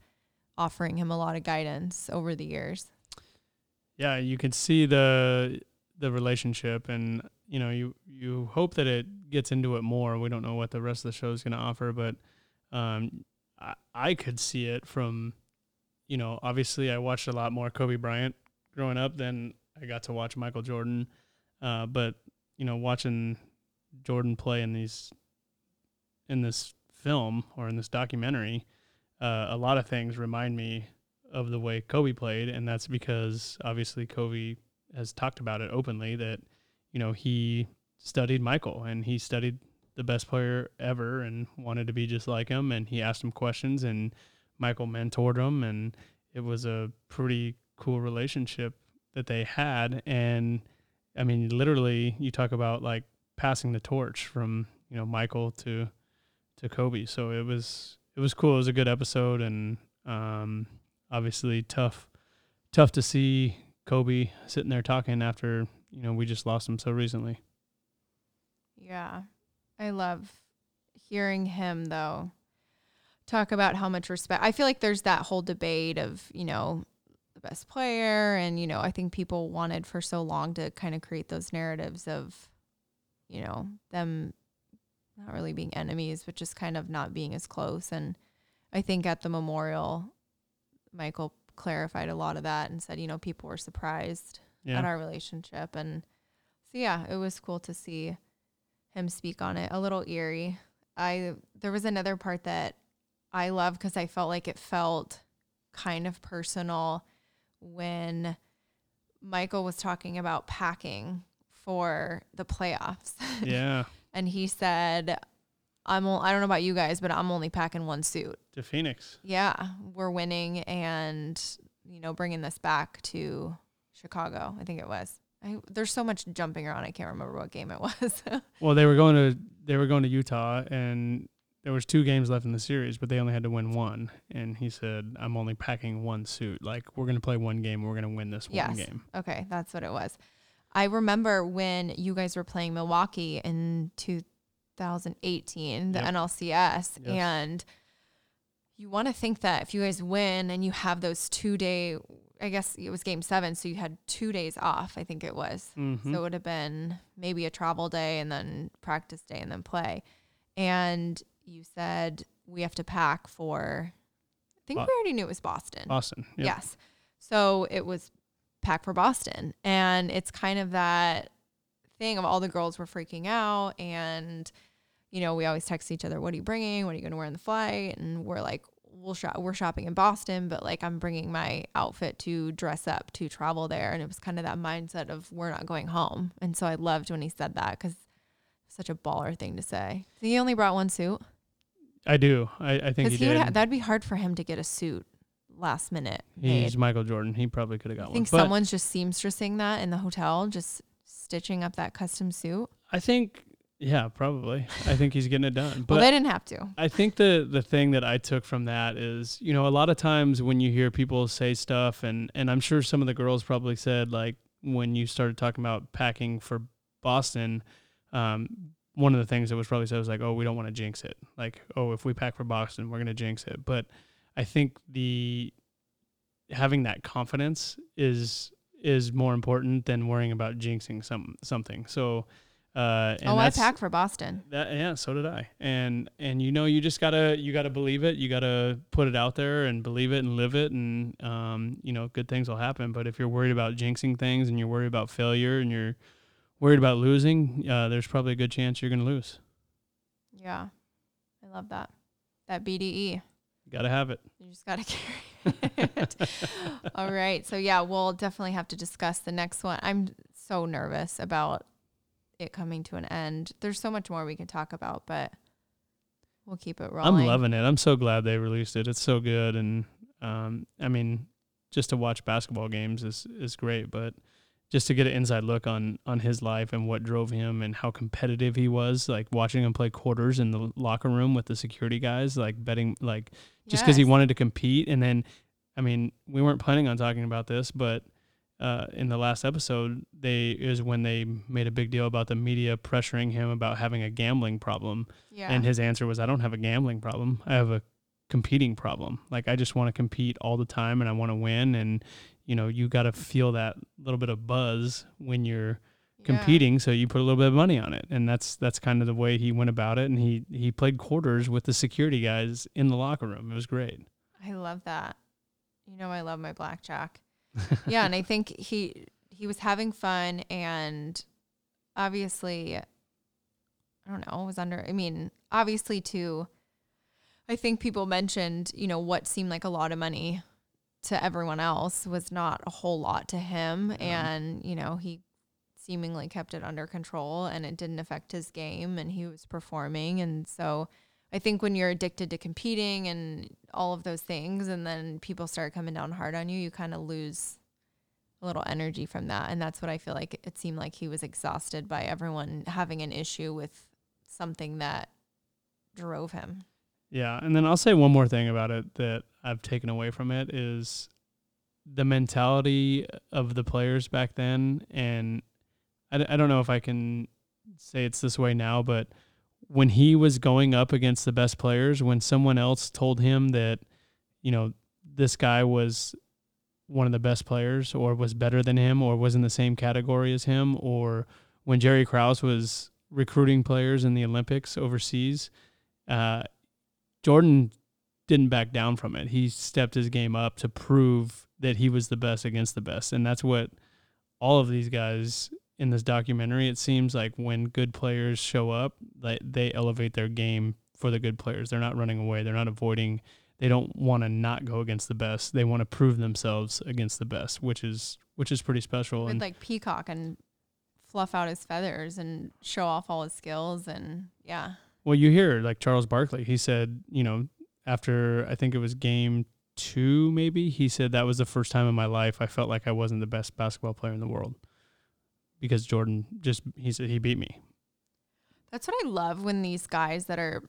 offering him a lot of guidance over the years. Yeah, you can see the the relationship and you know, you you hope that it gets into it more. We don't know what the rest of the show is going to offer, but um I, I could see it from you know, obviously I watched a lot more Kobe Bryant growing up than I got to watch Michael Jordan. Uh, but you know, watching Jordan play in these in this film or in this documentary, uh, a lot of things remind me of the way Kobe played, and that's because obviously Kobe has talked about it openly that you know he studied Michael and he studied the best player ever and wanted to be just like him, and he asked him questions and Michael mentored him, and it was a pretty cool relationship that they had. And I mean, literally, you talk about like passing the torch from you know Michael to to Kobe. So it was it was cool. It was a good episode, and um, obviously tough tough to see Kobe sitting there talking after you know we just lost him so recently. Yeah, I love hearing him though talk about how much respect. I feel like there's that whole debate of, you know, the best player. And, you know, I think people wanted for so long to kind of create those narratives of, you know, them not really being enemies, but just kind of not being as close. And I think at the memorial, Michael clarified a lot of that and said, you know, people were surprised Yeah. at our relationship. And so, yeah, it was cool to see him speak on it. A little eerie. I, there was another part that I love because I felt like it felt kind of personal when Michael was talking about packing for the playoffs. yeah. and he said, I'm, I don't know about you guys, but I'm only packing one suit. To Phoenix. Yeah, we're winning and, you know, bringing this back to Chicago, I think it was. I, there's so much jumping around. I can't remember what game it was. Well, they were going to they were going to Utah, and there was two games left in the series, but they only had to win one. And he said, "I'm only packing one suit. Like we're going to play one game, we're going to win this one Yes. game." Okay, that's what it was. I remember when you guys were playing Milwaukee in 2018, the Yep. NLCS, Yes. and you want to think that if you guys win and you have those two day, I guess it was game seven, so you had two days off, I think it was. Mm-hmm. So it would have been maybe a travel day and then practice day and then play. And you said we have to pack for, I think Bo- we already knew it was Boston. Boston. Yep. Yes. So it was pack for Boston. And it's kind of that thing of all the girls were freaking out. And, you know, we always text each other, what are you bringing? What are you going to wear on the flight? And we're like, we'll shop, we're shopping in Boston, but like I'm bringing my outfit to dress up to travel there. And it was kind of that mindset of we're not going home. And so I loved when he said that because such a baller thing to say. So he only brought one suit I do. I, I think he he, did. ha- that'd be hard for him to get a suit last minute made. He's Michael Jordan. He probably could have got I one. think But someone's just seamstressing that in the hotel, just stitching up that custom suit. I think, yeah, probably. I think he's getting it done. But well, they didn't have to. I think the the thing that I took from that is, you know, a lot of times when you hear people say stuff, and and I'm sure some of the girls probably said like when you started talking about packing for Boston, um, one of the things that was probably said was like, oh, we don't want to jinx it. Like, oh, if we pack for Boston, we're gonna jinx it. But I think the having that confidence is is more important than worrying about jinxing some something. So. Uh, and oh, I packed for Boston. that yeah, so did I. And and you know, you just gotta you gotta believe it. You gotta put it out there and believe it and live it, and um, you know, good things will happen. But if you're worried about jinxing things and you're worried about failure and you're worried about losing, uh, there's probably a good chance you're gonna lose. Yeah, I love that. That BDE. You gotta have it. You just got to carry it. All right. So, yeah, we'll definitely have to discuss the next one. I'm so nervous about it coming to an end. There's so much more we can talk about, but we'll keep it rolling. I'm loving it. I'm so glad they released it. It's so good, and um, I mean, just to watch basketball games is is great, but just to get an inside look on on his life and what drove him and how competitive he was, like watching him play quarters in the locker room with the security guys, like betting, like just because he wanted to compete. And then, I mean, we weren't planning on talking about this, but uh, in the last episode, they is when they made a big deal about the media pressuring him about having a gambling problem. Yeah. And his answer was, I don't have a gambling problem. I have a competing problem. Like, I just want to compete all the time and I want to win. And, you know, you got to feel that little bit of buzz when you're Yeah. competing. So you put a little bit of money on it. And that's, that's kind of the way he went about it. And he, he played quarters with the security guys in the locker room. It was great. I love that. You know, I love my blackjack. Yeah, and I think he he was having fun and obviously I don't know, was under I mean, obviously too I think people mentioned, you know, what seemed like a lot of money to everyone else was not a whole lot to him and, you know, he seemingly kept it under control and it didn't affect his game and he was performing and so I think when you're addicted to competing and all of those things, and then people start coming down hard on you, you kind of lose a little energy from that. And that's what I feel like it seemed like he was exhausted by everyone having an issue with something that drove him. Yeah, and then I'll say one more thing about it that I've taken away from it is the mentality of the players back then, and I, d- I don't know if I can say it's this way now, but when he was going up against the best players, when someone else told him that, you know, this guy was one of the best players or was better than him or was in the same category as him or when Jerry Krause was recruiting players in the Olympics overseas, uh, Jordan didn't back down from it. He stepped his game up to prove that he was the best against the best. And that's what all of these guys in this documentary, it seems like when good players show up, like they elevate their game for the good players. They're not running away. They're not avoiding. They don't want to not go against the best. They want to prove themselves against the best, which is which is pretty special. With and like Peacock and fluff out his feathers and show off all his skills and yeah. well, you hear like Charles Barkley. He said, you know, after I think it was game two, maybe he said that was the first time in my life I felt like I wasn't the best basketball player in the world because Jordan just he said he beat me. That's what I love when these guys that are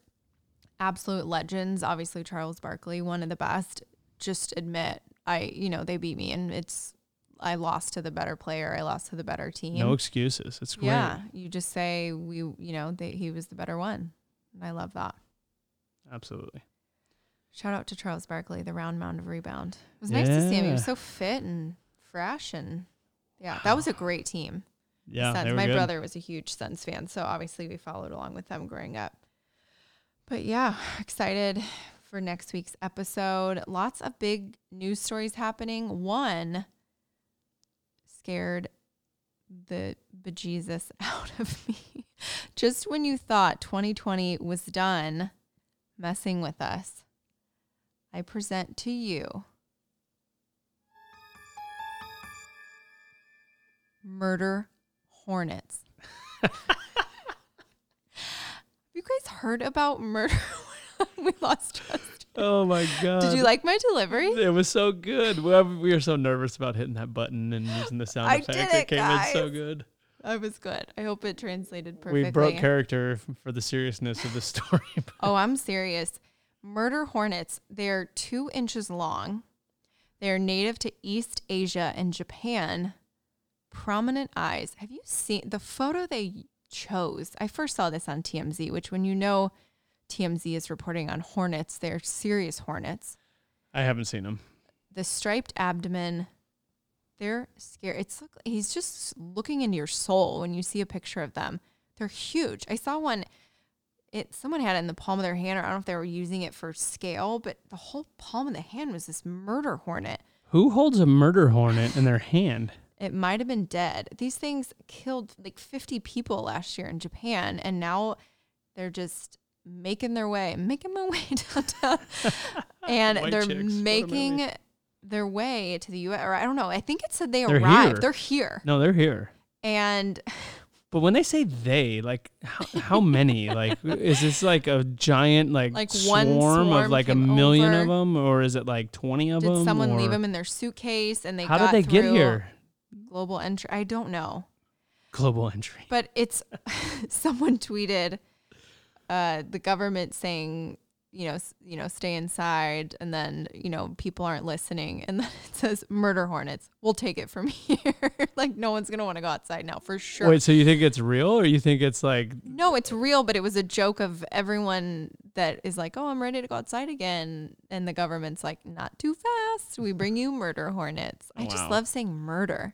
absolute legends, obviously Charles Barkley, one of the best, just admit I, you know, they beat me and it's I lost to the better player. I lost to the better team. No excuses. It's great. yeah, you just say we, you know, they, he was the better one. And I love that. Absolutely. Shout out to Charles Barkley, the round mound of rebound. It was nice to see him. He was so fit and fresh and yeah, that was a great team. Yeah, Suns. My good. brother was a huge Suns fan, so obviously we followed along with them growing up. But yeah, excited for next week's episode. Lots of big news stories happening. One scared the bejesus out of me. Just when you thought 2020 was done messing with us, I present to you murder hornets. Have you guys heard about murder? we lost trust. Oh my god! Did you like my delivery? It was so good. We were so nervous about hitting that button and using the sound I effect. did it it, came in so good. I was good. I hope it translated perfectly. We broke character for the seriousness of the story. Oh, I'm serious. Murder hornets, they're two inches long. They're native to East Asia and Japan. Prominent eyes. Have you seen the photo they chose? I first saw this on TMZ, which, when you know TMZ is reporting on hornets, they're serious hornets. I haven't seen them. The striped abdomen, they're scary. It's look, he's just looking into your soul when you see a picture of them. They're huge. I saw one. It someone had it in the palm of their hand, or I don't know if they were using it for scale, but the whole palm of the hand was this murder hornet. Who holds a murder hornet in their hand? It might have been dead. These things killed like 50 people last year in Japan, and now they're just making their way, making my way downtown, and White they're chicks. Making their way to the U.S. Or I don't know. I think it said they They're arrived. here. They're here, No, they're here. and But when they say they, like how, how many? like is this like a giant like, Like one swarm, swarm of like a million over. of them, or is it like twenty of did them? Did someone leave them in their suitcase? And they How got did they get here? Global entry. I don't know. Global entry. But it's someone tweeted uh, the government saying, you know, s- you know, stay inside, and then you know people aren't listening, and then it says murder hornets. We'll take it from here. like no one's gonna want to go outside now for sure. Wait, so you think it's real, or you think it's like no, it's real, but it was a joke of everyone that is like, oh, I'm ready to go outside again, and the government's like, not too fast. We bring you murder hornets. I just Wow. love saying murder.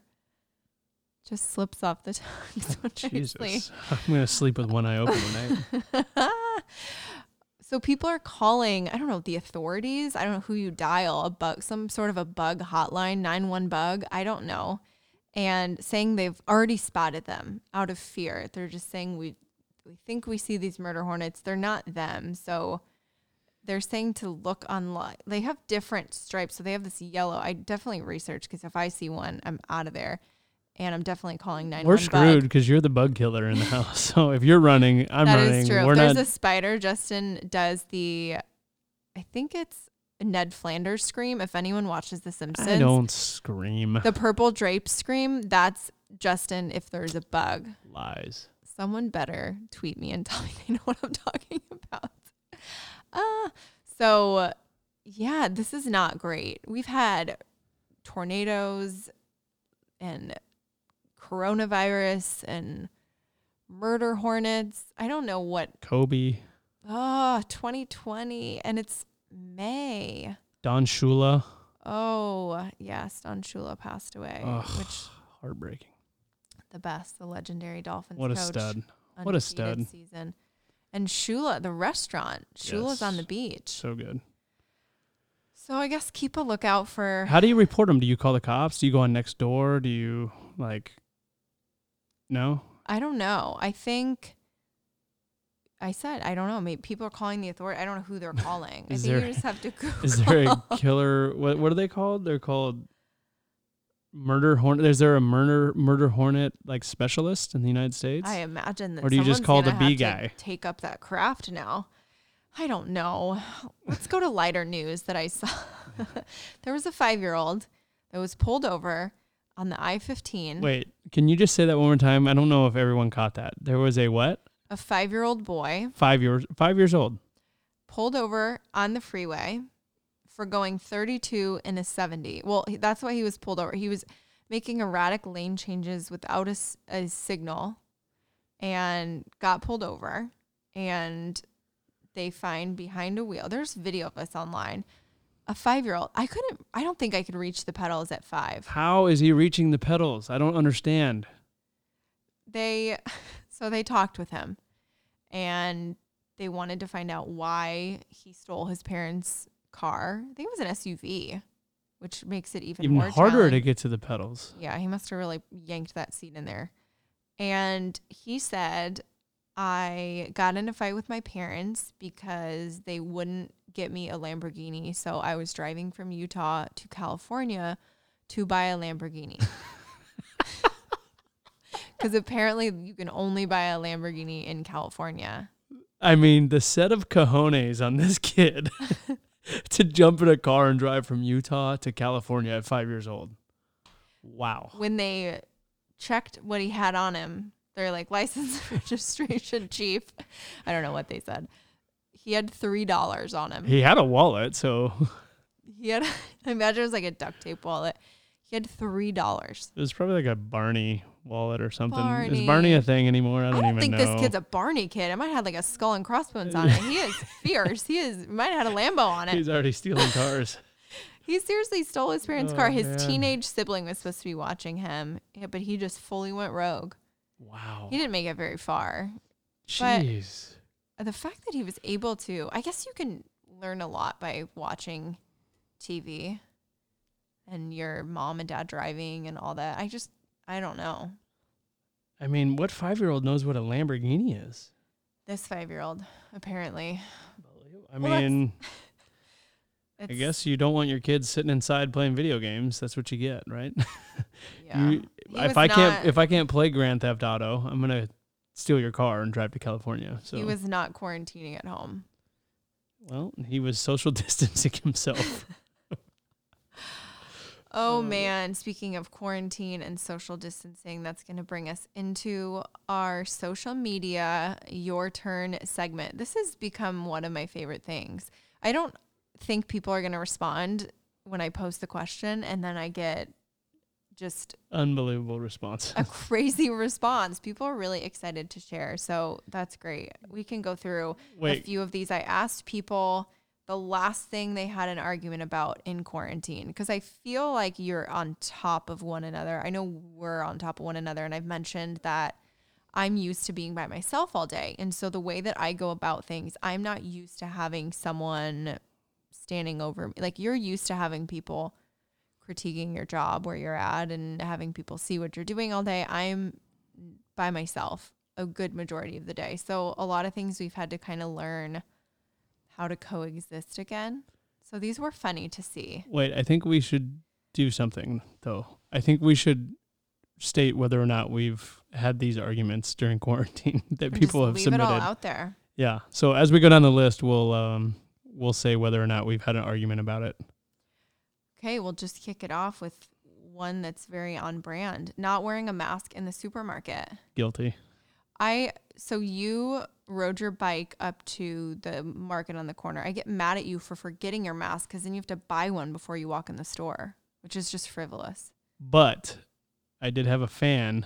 Just slips off the tongue so. Jesus? I'm gonna sleep with one eye open tonight. so people are calling, I don't know, the authorities. I don't know who you dial, a bug, some sort of a bug hotline, 91 bug. I don't know. And saying they've already spotted them out of fear. They're just saying we we think we see these murder hornets. They're not them. So they're saying to look online. They have different stripes. So they have this yellow. I definitely research because if I see one, I'm out of there. And I'm definitely calling 911 We're screwed because you're the bug killer in the house. So if you're running, I'm That is running. true. We're There's not. a spider. Justin does the, I think it's Ned Flanders scream. If anyone watches The Simpsons, I don't scream the purple drape scream. That's Justin. If there's a bug, lies. someone better tweet me and tell me they know what I'm talking about. Uh, so yeah, this is not great. We've had tornadoes and coronavirus and murder hornets. I don't know what Kobe, ah, Oh, 2020. And it's May. Don Shula. Oh, yes, Don Shula passed away, Ugh, which heartbreaking. the best, the legendary Dolphins What a coach. stud. What a stud. season. And Shula, the restaurant, Shula's on the beach. So good. So I guess keep a lookout for. How do you report them? Do you call the cops? Do you go on next door? Do you like? No. I don't know. I think. I said I don't know. Maybe people are calling the authority. I don't know who they're calling. I think there- you just have to Google. Is there a killer? What what are they called? They're called murder hornet. Is there a murder murder hornet like specialist in the United States? I imagine that. Or do you just call the bee guy? Take up that craft now. I don't know. Let's go to lighter news that I saw. there was a five-year-old that was pulled over on the I-15. Wait, can you just say that one more time? I don't know if everyone caught that. There was a what? A five-year-old boy Five years five years old. pulled over on the freeway for going 32 in a 70. Well, that's why he was pulled over. He was making erratic lane changes without a signal and got pulled over. And they find behind a wheel. There's video of this online. A five year old. I couldn't, I don't think I could reach the pedals at five. How is he reaching the pedals? I don't understand. They, so they talked with him and they wanted to find out why he stole his parents' car. I think it was an SUV, which makes it even, Even more harder to get to the pedals. Yeah, he must have really yanked that seat in there. And he said, I got in a fight with my parents because they wouldn't get me a Lamborghini. So I was driving from Utah to California to buy a Lamborghini. Because apparently you can only buy a Lamborghini in California. I mean, the set of cojones on this kid to jump in a car and drive from Utah to California at five years old. Wow. When they checked what he had on him, they're like, license registration chief. I don't know what they said. He had $3 on him. He had a wallet, so He had, I imagine it was like a duct tape wallet. He had three dollars. it was probably like a Barney wallet or something. Is Barney. Barney a thing anymore? I I don't, don't, even think know. this kid's a Barney kid. It might have like a skull and crossbones on it. He is fierce. He is might have had a Lambo on it. He's already stealing cars. He seriously stole his parents' Oh, car. His man. teenage sibling was supposed to be watching him, yeah, but he just fully went rogue. Wow. He didn't make it very far. but- Jeez. The fact that he was able to, I guess you can learn a lot by watching TV and your mom and dad driving and all that. I just, I don't know. I mean, what five year old knows what a Lamborghini is? This five year old, apparently. I Well, mean, I guess you don't want your kids sitting inside playing video games. That's what you get, right? yeah. You- if I can't if I can't play Grand Theft Auto, I'm gonna steal your car and drive to California. So he was not quarantining at home. well, he was social distancing himself. Oh Um, man, speaking of quarantine and social distancing, that's going to bring us into our social media your turn segment. This has become one of my favorite things. I don't think people are going to respond when I post the question and then I get just Unbelievable response. a crazy response. People are really excited to share. So that's great. We can go through a few of these. I asked people the last thing they had an argument about in quarantine because I feel like you're on top of one another. I know we're on top of one another, and I've mentioned that I'm used to being by myself all day. And so the way that I go about things, I'm not used to having someone standing over me. Like you're used to having people critiquing your job where you're at and having people see what you're doing all day. I'm by myself a good majority of the day. So a lot of things we've had to kind of learn how to coexist again. So these were funny to see. wait. I think we should do something though. I think we should state whether or not we've had these arguments during quarantine that And people have leave it all submitted. out there. Yeah. So as we go down the list, we'll um we'll say whether or not we've had an argument about it. Okay, we'll just kick it off with one that's very on brand. Not wearing a mask in the supermarket. Guilty. I so you rode your bike up to the market on the corner. I get mad at you for forgetting your mask because then you have to buy one before you walk in the store, which is just frivolous. But I did have a fan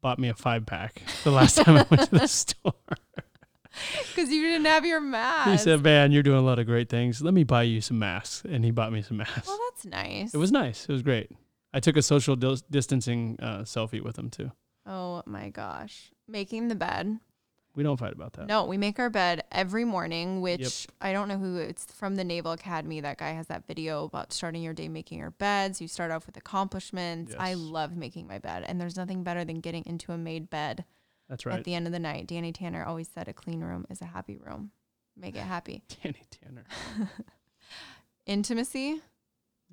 bought me a five pack the last time I went to the store. Because you didn't have your mask. He said, "Man, you're doing a lot of great things. Let me buy you some masks." And he bought me some masks. well, that's nice. It was nice. It was great. I took a social dis- distancing uh, selfie with him too. oh my gosh. Making the bed. We don't fight about that. No, we make our bed every morning, which I don't know who it's from the Naval Academy. That guy has that video about starting your day making your beds. You start off with accomplishments. I love making my bed, and there's nothing better than getting into a made bed That's right. at the end of the night. Danny Tanner always said a clean room is a happy room. Make it happy. Danny Tanner. Intimacy.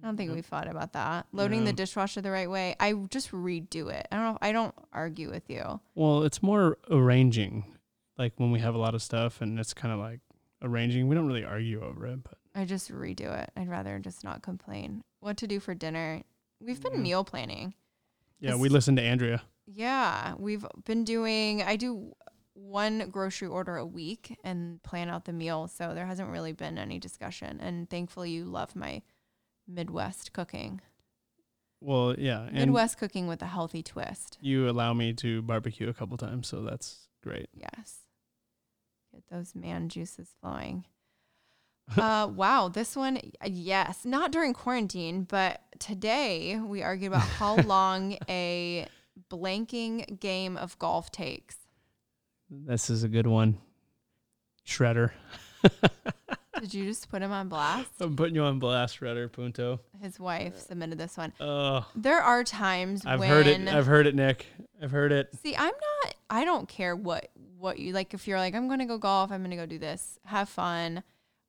I don't think Nope. we thought about that. Loading the dishwasher the right way. I just redo it. I don't know. I don't argue with you. Well, it's more arranging. Like when we have a lot of stuff and it's kind of like arranging. We don't really argue over it, but I just redo it. I'd rather just not complain. What to do for dinner? We've been Yeah. meal planning. yeah, we listen to Andrea. Yeah, we've been doing. I do one grocery order a week and plan out the meal, so there hasn't really been any discussion. And thankfully, you love my Midwest cooking. Well, yeah, and Midwest cooking with a healthy twist. you allow me to barbecue a couple times, so that's great. Yes. Get those man juices flowing. uh, wow, this one, yes, not during quarantine, but today we argued about how long a blanking game of golf takes. This is a good one. Shredder. Did you just put him on blast? I'm putting you on blast, Shredder Punto. His wife submitted this one. Oh, There are times I've when heard it. I've heard it, Nick. I've heard it. see, I'm not. I don't care what what you like. If you're like, I'm gonna go golf, I'm gonna go do this, have fun.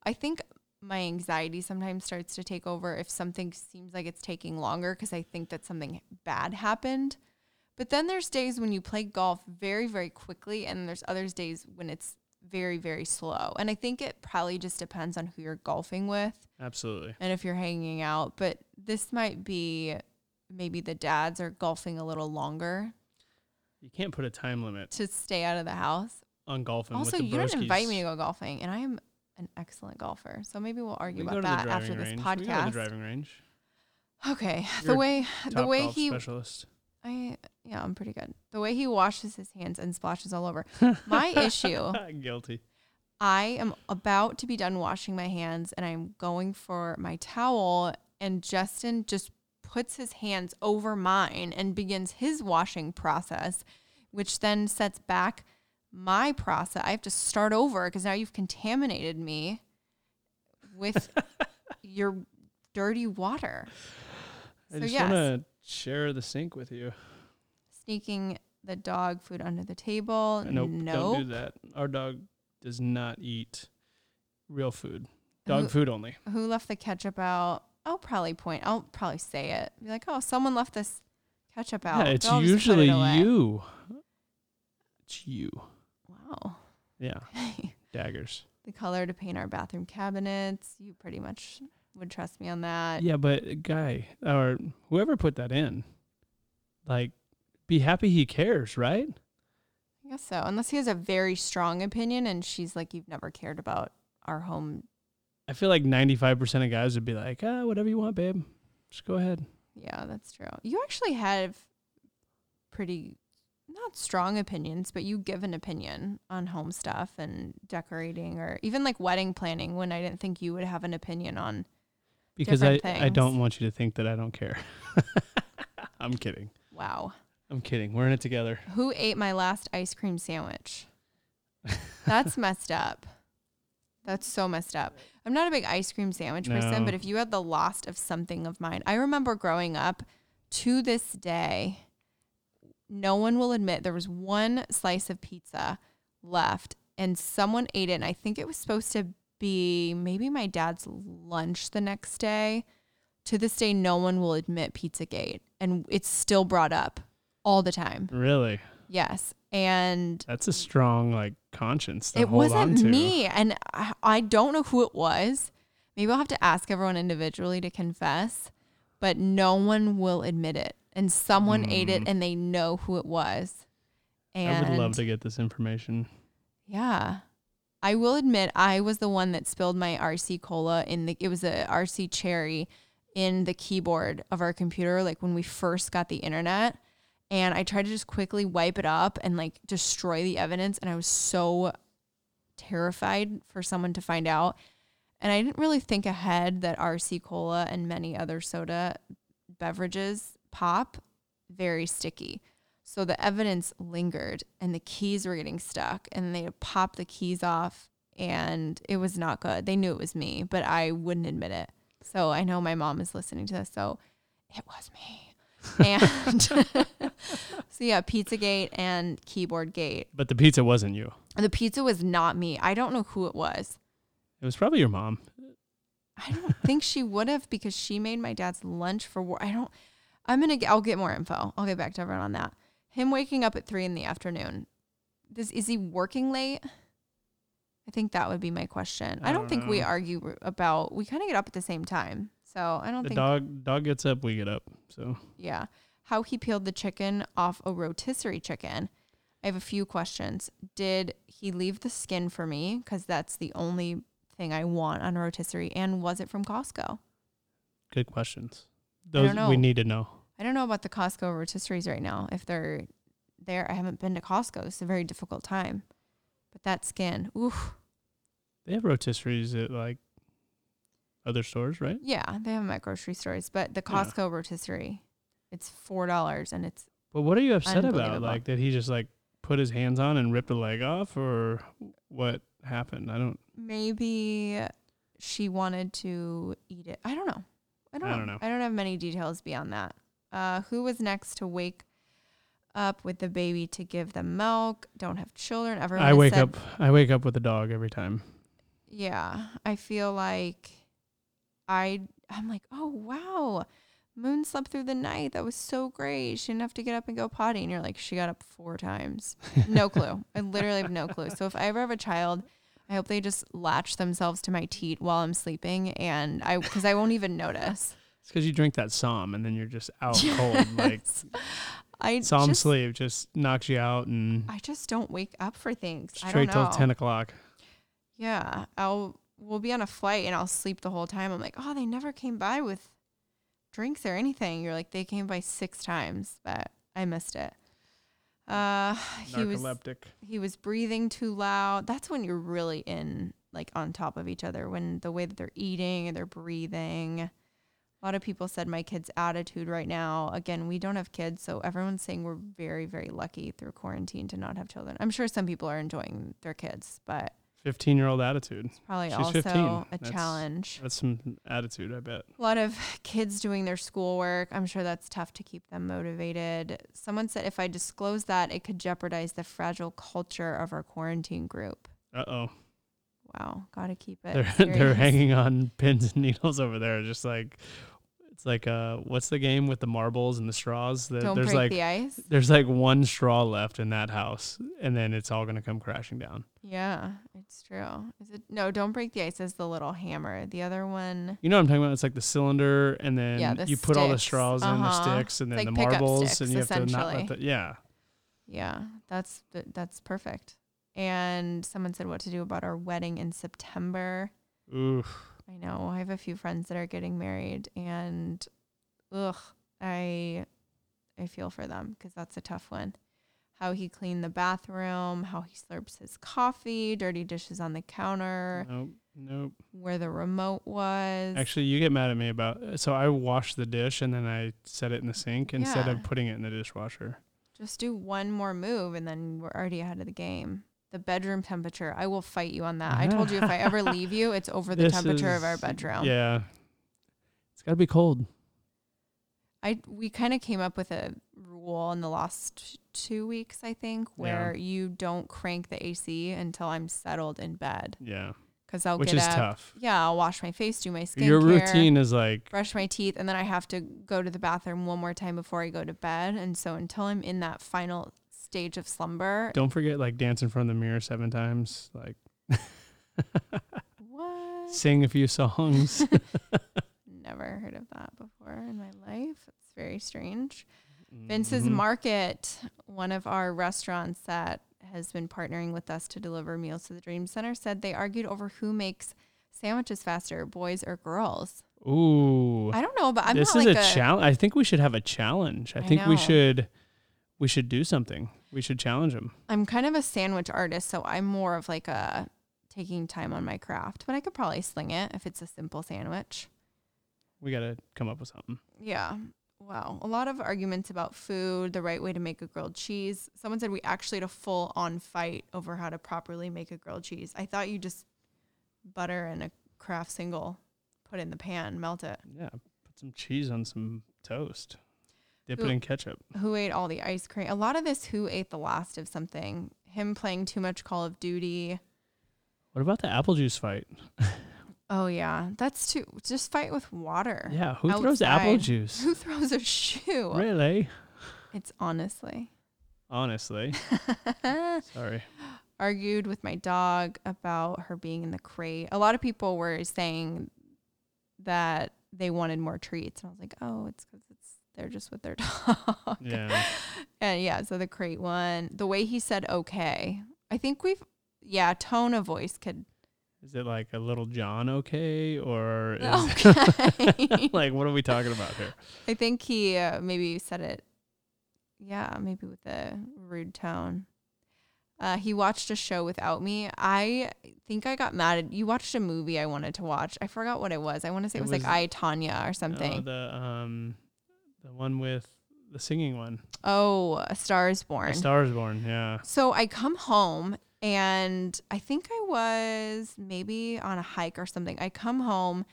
I think my anxiety sometimes starts to take over if something seems like it's taking longer because I think that something bad happened. But then there's days when you play golf very very quickly, and there's others days when it's very very slow. And I think it probably just depends on who you're golfing with. Absolutely. and if you're hanging out. But this might be maybe the dads are golfing a little longer You can't put a time limit to stay out of the house. on golfing. also, with the you didn't invite me to go golfing, and I am an excellent golfer. So maybe we'll argue We about that after this range. We go to the podcast. driving range. Okay, You're the way the way golf he specialist. I yeah, I'm pretty good. The way he washes his hands and splashes all over. My issue Guilty. I am about to be done washing my hands and I'm going for my towel and Justin just puts his hands over mine and begins his washing process, which then sets back my process. I have to start over because now you've contaminated me with your dirty water. I So just yes. want to share the sink with you. Sneaking the dog food under the table. Nope, Nope. don't do that. Our dog does not eat real food. Dog Who- food only. who left the ketchup out? I'll probably point. I'll probably say it. Be like, oh, someone left this ketchup out. Yeah, it's put it usually you. It's you. Wow. Yeah, daggers. the color to paint our bathroom cabinets. You pretty much would trust me on that. Yeah, but guy or whoever put that in, like, be happy he cares, right? I guess so. Unless he has a very strong opinion, and she's like, you've never cared about our home. I feel like ninety-five percent of guys would be like, ah, whatever you want, babe. Just go ahead. Yeah, that's true. You actually have pretty not strong opinions, but you give an opinion on home stuff and decorating, or even like wedding planning. When I didn't think you would have an opinion on Because I, I don't want you to think that I don't care. I'm kidding. Wow. I'm kidding. We're in it together. Who ate my last ice cream sandwich? That's messed up. That's so messed up. I'm not a big ice cream sandwich person, but if you had the lost of something of mine, I remember growing up to this day, no one will admit there was one slice of pizza left and someone ate it. And I think it was supposed to be maybe my dad's lunch the next day. To this day, no one will admit Pizzagate. And it's still brought up all the time. Really? Yes. And That's a strong like conscience it wasn't me. And I, I don't know who it was. Maybe I'll have to ask everyone individually to confess, but no one will admit it. And someone ate it Mm. and they know who it was. And I would love to get this information. yeah. I will admit I was the one that spilled my RC cola in the it was a RC cherry in the keyboard of our computer like when we first got the internet and I tried to just quickly wipe it up and like destroy the evidence and I was so terrified for someone to find out. And I didn't really think ahead that RC Cola and many other soda beverages pop very sticky. So the evidence lingered and the keys were getting stuck and they popped the keys off and it was not good. They knew it was me, but I wouldn't admit it. So I know my mom is listening to this. So it was me. And so yeah, Pizzagate and Keyboard Gate. But the pizza wasn't you. The pizza was not me. I don't know who it was. It was probably your mom. I don't think she would have because she made my dad's lunch for work. I don't. I'm gonna. I'll get more info. I'll get back to everyone on that. Him waking up at three in the afternoon. Does is he working late? I think that would be my question. I I don't, don't think we argue about. We kind of get up at the same time, so I don't The think. dog dog gets up, we get up. So Yeah, how he peeled the chicken off a rotisserie chicken. I have a few questions. Did he leave the skin for me? Because that's the only thing I want on a rotisserie. And was it from Costco? good questions. Those we need to know. I don't know about the Costco rotisseries right now. If they're there, I haven't been to Costco. It's a very difficult time. But that skin, oof. They have rotisseries at like other stores, right? Yeah, they have them at grocery stores. But the Yeah. Costco rotisserie, it's four dollars and it's But what are you upset about? Like did he just like put his hands on and ripped a leg off or what happened? I don't maybe she wanted to eat it. I don't know. I don't, I don't know. I don't have many details beyond that. Uh, who was next to wake up with the baby to give them milk? Don't have children. Everyone. I wake said- up I wake up with a dog every time. Yeah, I feel like I. I'm like, oh wow, Moon slept through the night. That was so great. She didn't have to get up and go potty. And you're like, she got up four times. No clue. I literally have no clue. So if I ever have a child, I hope they just latch themselves to my teat while I'm sleeping, and I because I won't even notice. It's because you drink that Som and then you're just out cold. Like I Psalm just, sleep just knocks you out and I just don't wake up for things. I straight till ten o'clock. Yeah, I'll we'll be on a flight and I'll sleep the whole time. I'm like, oh, they never came by with drinks or anything. You're like, they came by six times, but I missed it. Uh, he was he was breathing too loud. That's when you're really in like on top of each other when the way that they're eating and they're breathing. A lot of people said my kid's attitude right now. Again, we don't have kids, so everyone's saying we're very, very lucky through quarantine to not have children. I'm sure some people are enjoying their kids, but Fifteen year old attitude. probably She's also 15. a That's- challenge. That's some attitude, I bet. A lot of kids doing their schoolwork. I'm sure that's tough to keep them motivated. Someone said if I disclose that, it could jeopardize the fragile culture of our quarantine group. Uh oh. Wow, gotta keep it. They're they're hanging on pins and needles over there, just like it's like uh what's the game with the marbles and the straws? That Don't there's break like the ice. there's like one straw left in that house, and then it's all gonna come crashing down. Yeah, it's true. Is it no? Don't break the ice. Is the little hammer. The other one. You know what I'm talking about? It's like the cylinder, and then Yeah, the you put all the straws in the Uh-huh. sticks, and then like the marbles, sticks, and you have to not let the yeah. Yeah, that's that's perfect. And someone said what to do about our wedding in September. Oof. I know. I have a few friends that are getting married, and ugh, I I feel for them because that's a tough one. How he cleaned the bathroom, how he slurps his coffee, dirty dishes on the counter, Nope. Nope. where the remote was. Actually, you get mad at me about so I wash the dish and then I set it in the sink instead Yeah. of putting it in the dishwasher. Just do one more move and then we're already ahead of the game. The bedroom temperature. I will fight you on that. I told you if I ever leave you, it's over the This temperature of our bedroom. Yeah. It's got to be cold. I we kind of came up with a rule in the last two weeks, I think, where you don't crank the AC until I'm settled in bed Yeah. because I'll Which get is up. tough. Yeah, I'll wash my face, do my skincare, Your routine is like brush my teeth, and then I have to go to the bathroom one more time before I go to bed. And so until I'm in that final stage of slumber, don't forget like dance in front of the mirror seven times, like what? sing a few songs. Never heard of that before in my life. It's very strange. Vince's Mhm. Market, one of our restaurants that has been partnering with us to deliver meals to the Dream Center, said they argued over who makes sandwiches faster, boys or girls. Ooh. I don't know, but I'm this is like a challenge. I think we should have a challenge. I, I think we should we should do something. We should challenge them. I'm kind of a sandwich artist, so I'm more of like a taking time on my Kraft, but I could probably sling it if it's a simple sandwich. We got to come up with something. Yeah. Wow. A lot of arguments about food, the right way to make a grilled cheese. Someone said we actually had a full on fight over how to properly make a grilled cheese. I thought you just butter and a craft single, put it in the pan, melt it. Yeah. Put some cheese on some toast. Dip Who- it in ketchup. Who ate all the ice cream? A lot of this, who ate the last of something? Him playing too much Call of Duty. What about the apple juice fight? Oh, yeah. That's too, just fight with water. Yeah. Who throws apple juice? Who throws a shoe? really? It's honestly. Honestly. Sorry. argued with my dog about her being in the crate. A lot of people were saying that they wanted more treats, and I was like, "Oh, it's because they're just with their dog." Yeah. and yeah, so the crate one, the way he said "okay," I think we've yeah, tone of voice could Is it like a Lil Jon okay? Or is okay. like, what are we talking about here? I think he uh, maybe said it, yeah, maybe with a rude tone. Uh, he watched a show without me. I think I got mad at you. Watched a movie I wanted to watch. I forgot what it was. I want to say it, It was, was- like I Tonya or Oh, something. the um, the one with the singing one. oh, A Star Is Born. A Star is Born. Yeah. So I come home and I think I was maybe on a hike or something. I come home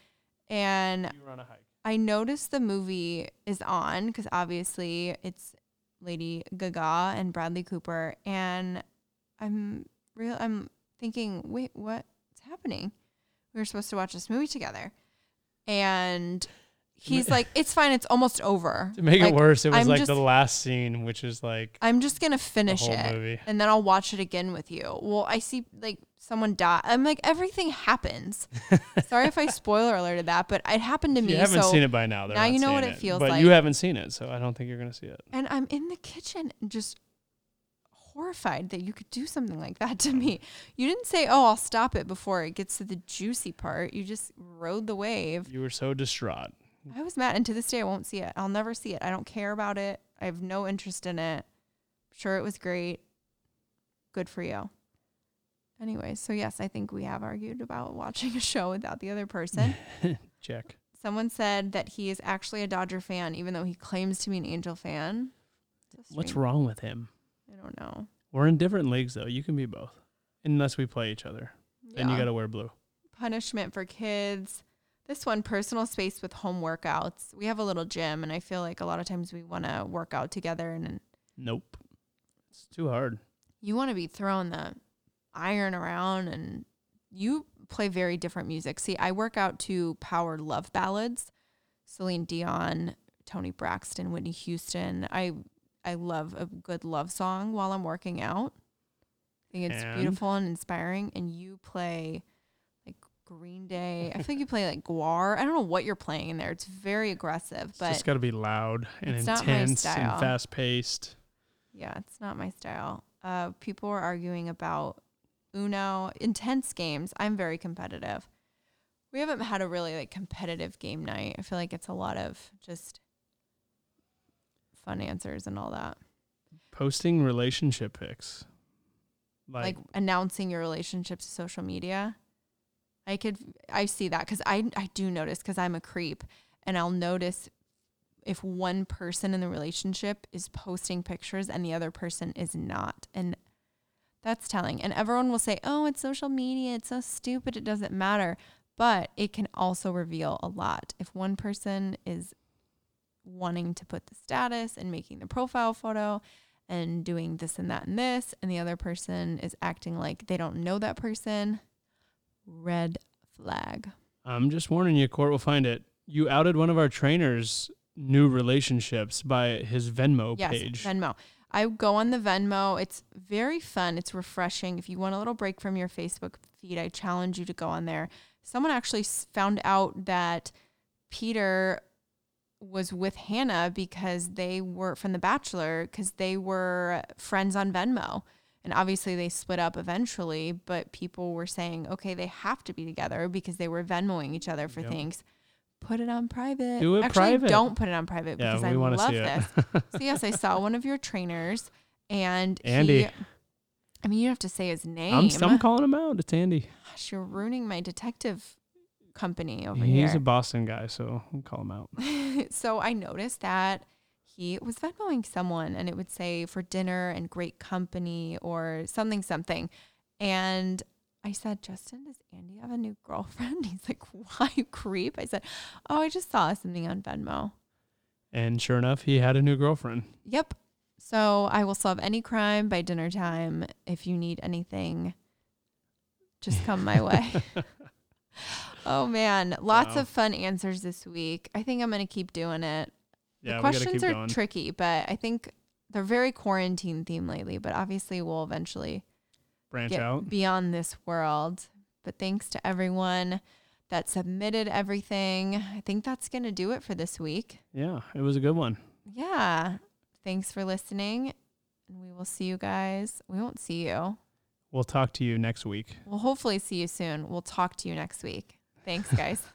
and You were on a hike. I noticed the movie is on because obviously it's Lady Gaga and Bradley Cooper, and I'm real. I'm thinking, wait, what's happening? We were supposed to watch this movie together, and he's like, "It's fine. It's almost over." To make Like, it worse, it was I'm like just- the last scene, which is like I'm just gonna finish it, movie. and then I'll watch it again with you. Well, I see like someone die. I'm like, everything happens. Sorry if I spoiler alerted that, but it happened to If me. you haven't so seen it by now. Now you know what seeing it feels but like. you haven't seen it, so I don't think you're gonna see it. And I'm in the kitchen just horrified that you could do something like that to me. You didn't say, "Oh, I'll stop it before it gets to the juicy part." You just rode the wave. You were so distraught. I was mad, and to this day, I won't see it. I'll never see it. I don't care about it. I have no interest in it. Sure, it was great. Good for you. Anyway, so yes, I think we have argued about watching a show without the other person. Check. Someone said that he is actually a Dodger fan, even though he claims to be an Angel fan. What's wrong with him? I don't know. We're in different leagues though. You can be both, unless we play each other. Then you gotta wear blue. punishment for kids. This one, personal space with home workouts. We have a little gym, and I feel like a lot of times we want to work out together, and Nope. It's too hard. you want to be throwing the iron around, and you play very different music. See, I work out to power love ballads, Celine Dion, Toni Braxton, Whitney Houston. I I love a good love song while I'm working out. I think it's And? beautiful and inspiring. And you play Green Day. I feel like you play like GWAR. I don't know what you're playing in there. It's very aggressive, but it's gotta be loud and it's not my intense and fast paced. yeah, it's not my style. Uh, people were arguing about Uno, intense games. I'm very competitive. We haven't had a really like competitive game night. I feel like it's a lot of just fun answers and all that. Posting relationship pics. Like, Like, announcing your relationships to social media. I could I see that cuz I I do notice cuz I'm a creep and I'll notice if one person in the relationship is posting pictures and the other person is not. And that's telling. And everyone will say, "Oh, it's social media. It's so stupid. It doesn't matter." But it can also reveal a lot. If one person is wanting to put the status and making the profile photo and doing this and that and this, and the other person is acting like they don't know that person, red flag. I'm just warning you, court will find it. You outed one of our trainers' new relationships by his Venmo Yes, page. Venmo. I go on the Venmo. It's very fun. It's refreshing. If you want a little break from your Facebook feed, I challenge you to go on there. Someone actually found out that Peter was with Hannah because they were from The Bachelor because they were friends on Venmo. And obviously they split up eventually, but people were saying, okay, they have to be together because they were Venmoing each other for Yep. things. Put it on private. Do it Actually, private. don't put it on private yeah, because I love this. So yes, I saw one of your trainers, and Andy. He, I mean, you have to say his name. I'm, I'm calling him out. It's Andy. Gosh, you're ruining my detective company over He's here. He's a Boston guy, so I'll call him out. so I noticed that he was Venmoing someone and it would say for dinner and great company or something, something. And I said, Justin, does Andy have a new girlfriend? He's like, why, creep? I said, oh, I just saw something on Venmo. And sure enough, he had a new girlfriend. Yep. So I will solve any crime by dinner time. If you need anything, just come my way. oh man, lots Wow. of fun answers this week. I think I'm going to keep doing it. Yeah, the questions are going. tricky, but I think they're very quarantine themed lately, but obviously we'll eventually Branch out. beyond this world. But thanks to everyone that submitted everything. I think that's going to do it for this week. Yeah, it was a good one. Yeah. Thanks for listening. And we will see you guys. We won't see you. We'll talk to you next week. We'll hopefully see you soon. We'll talk to you next week. Thanks, guys.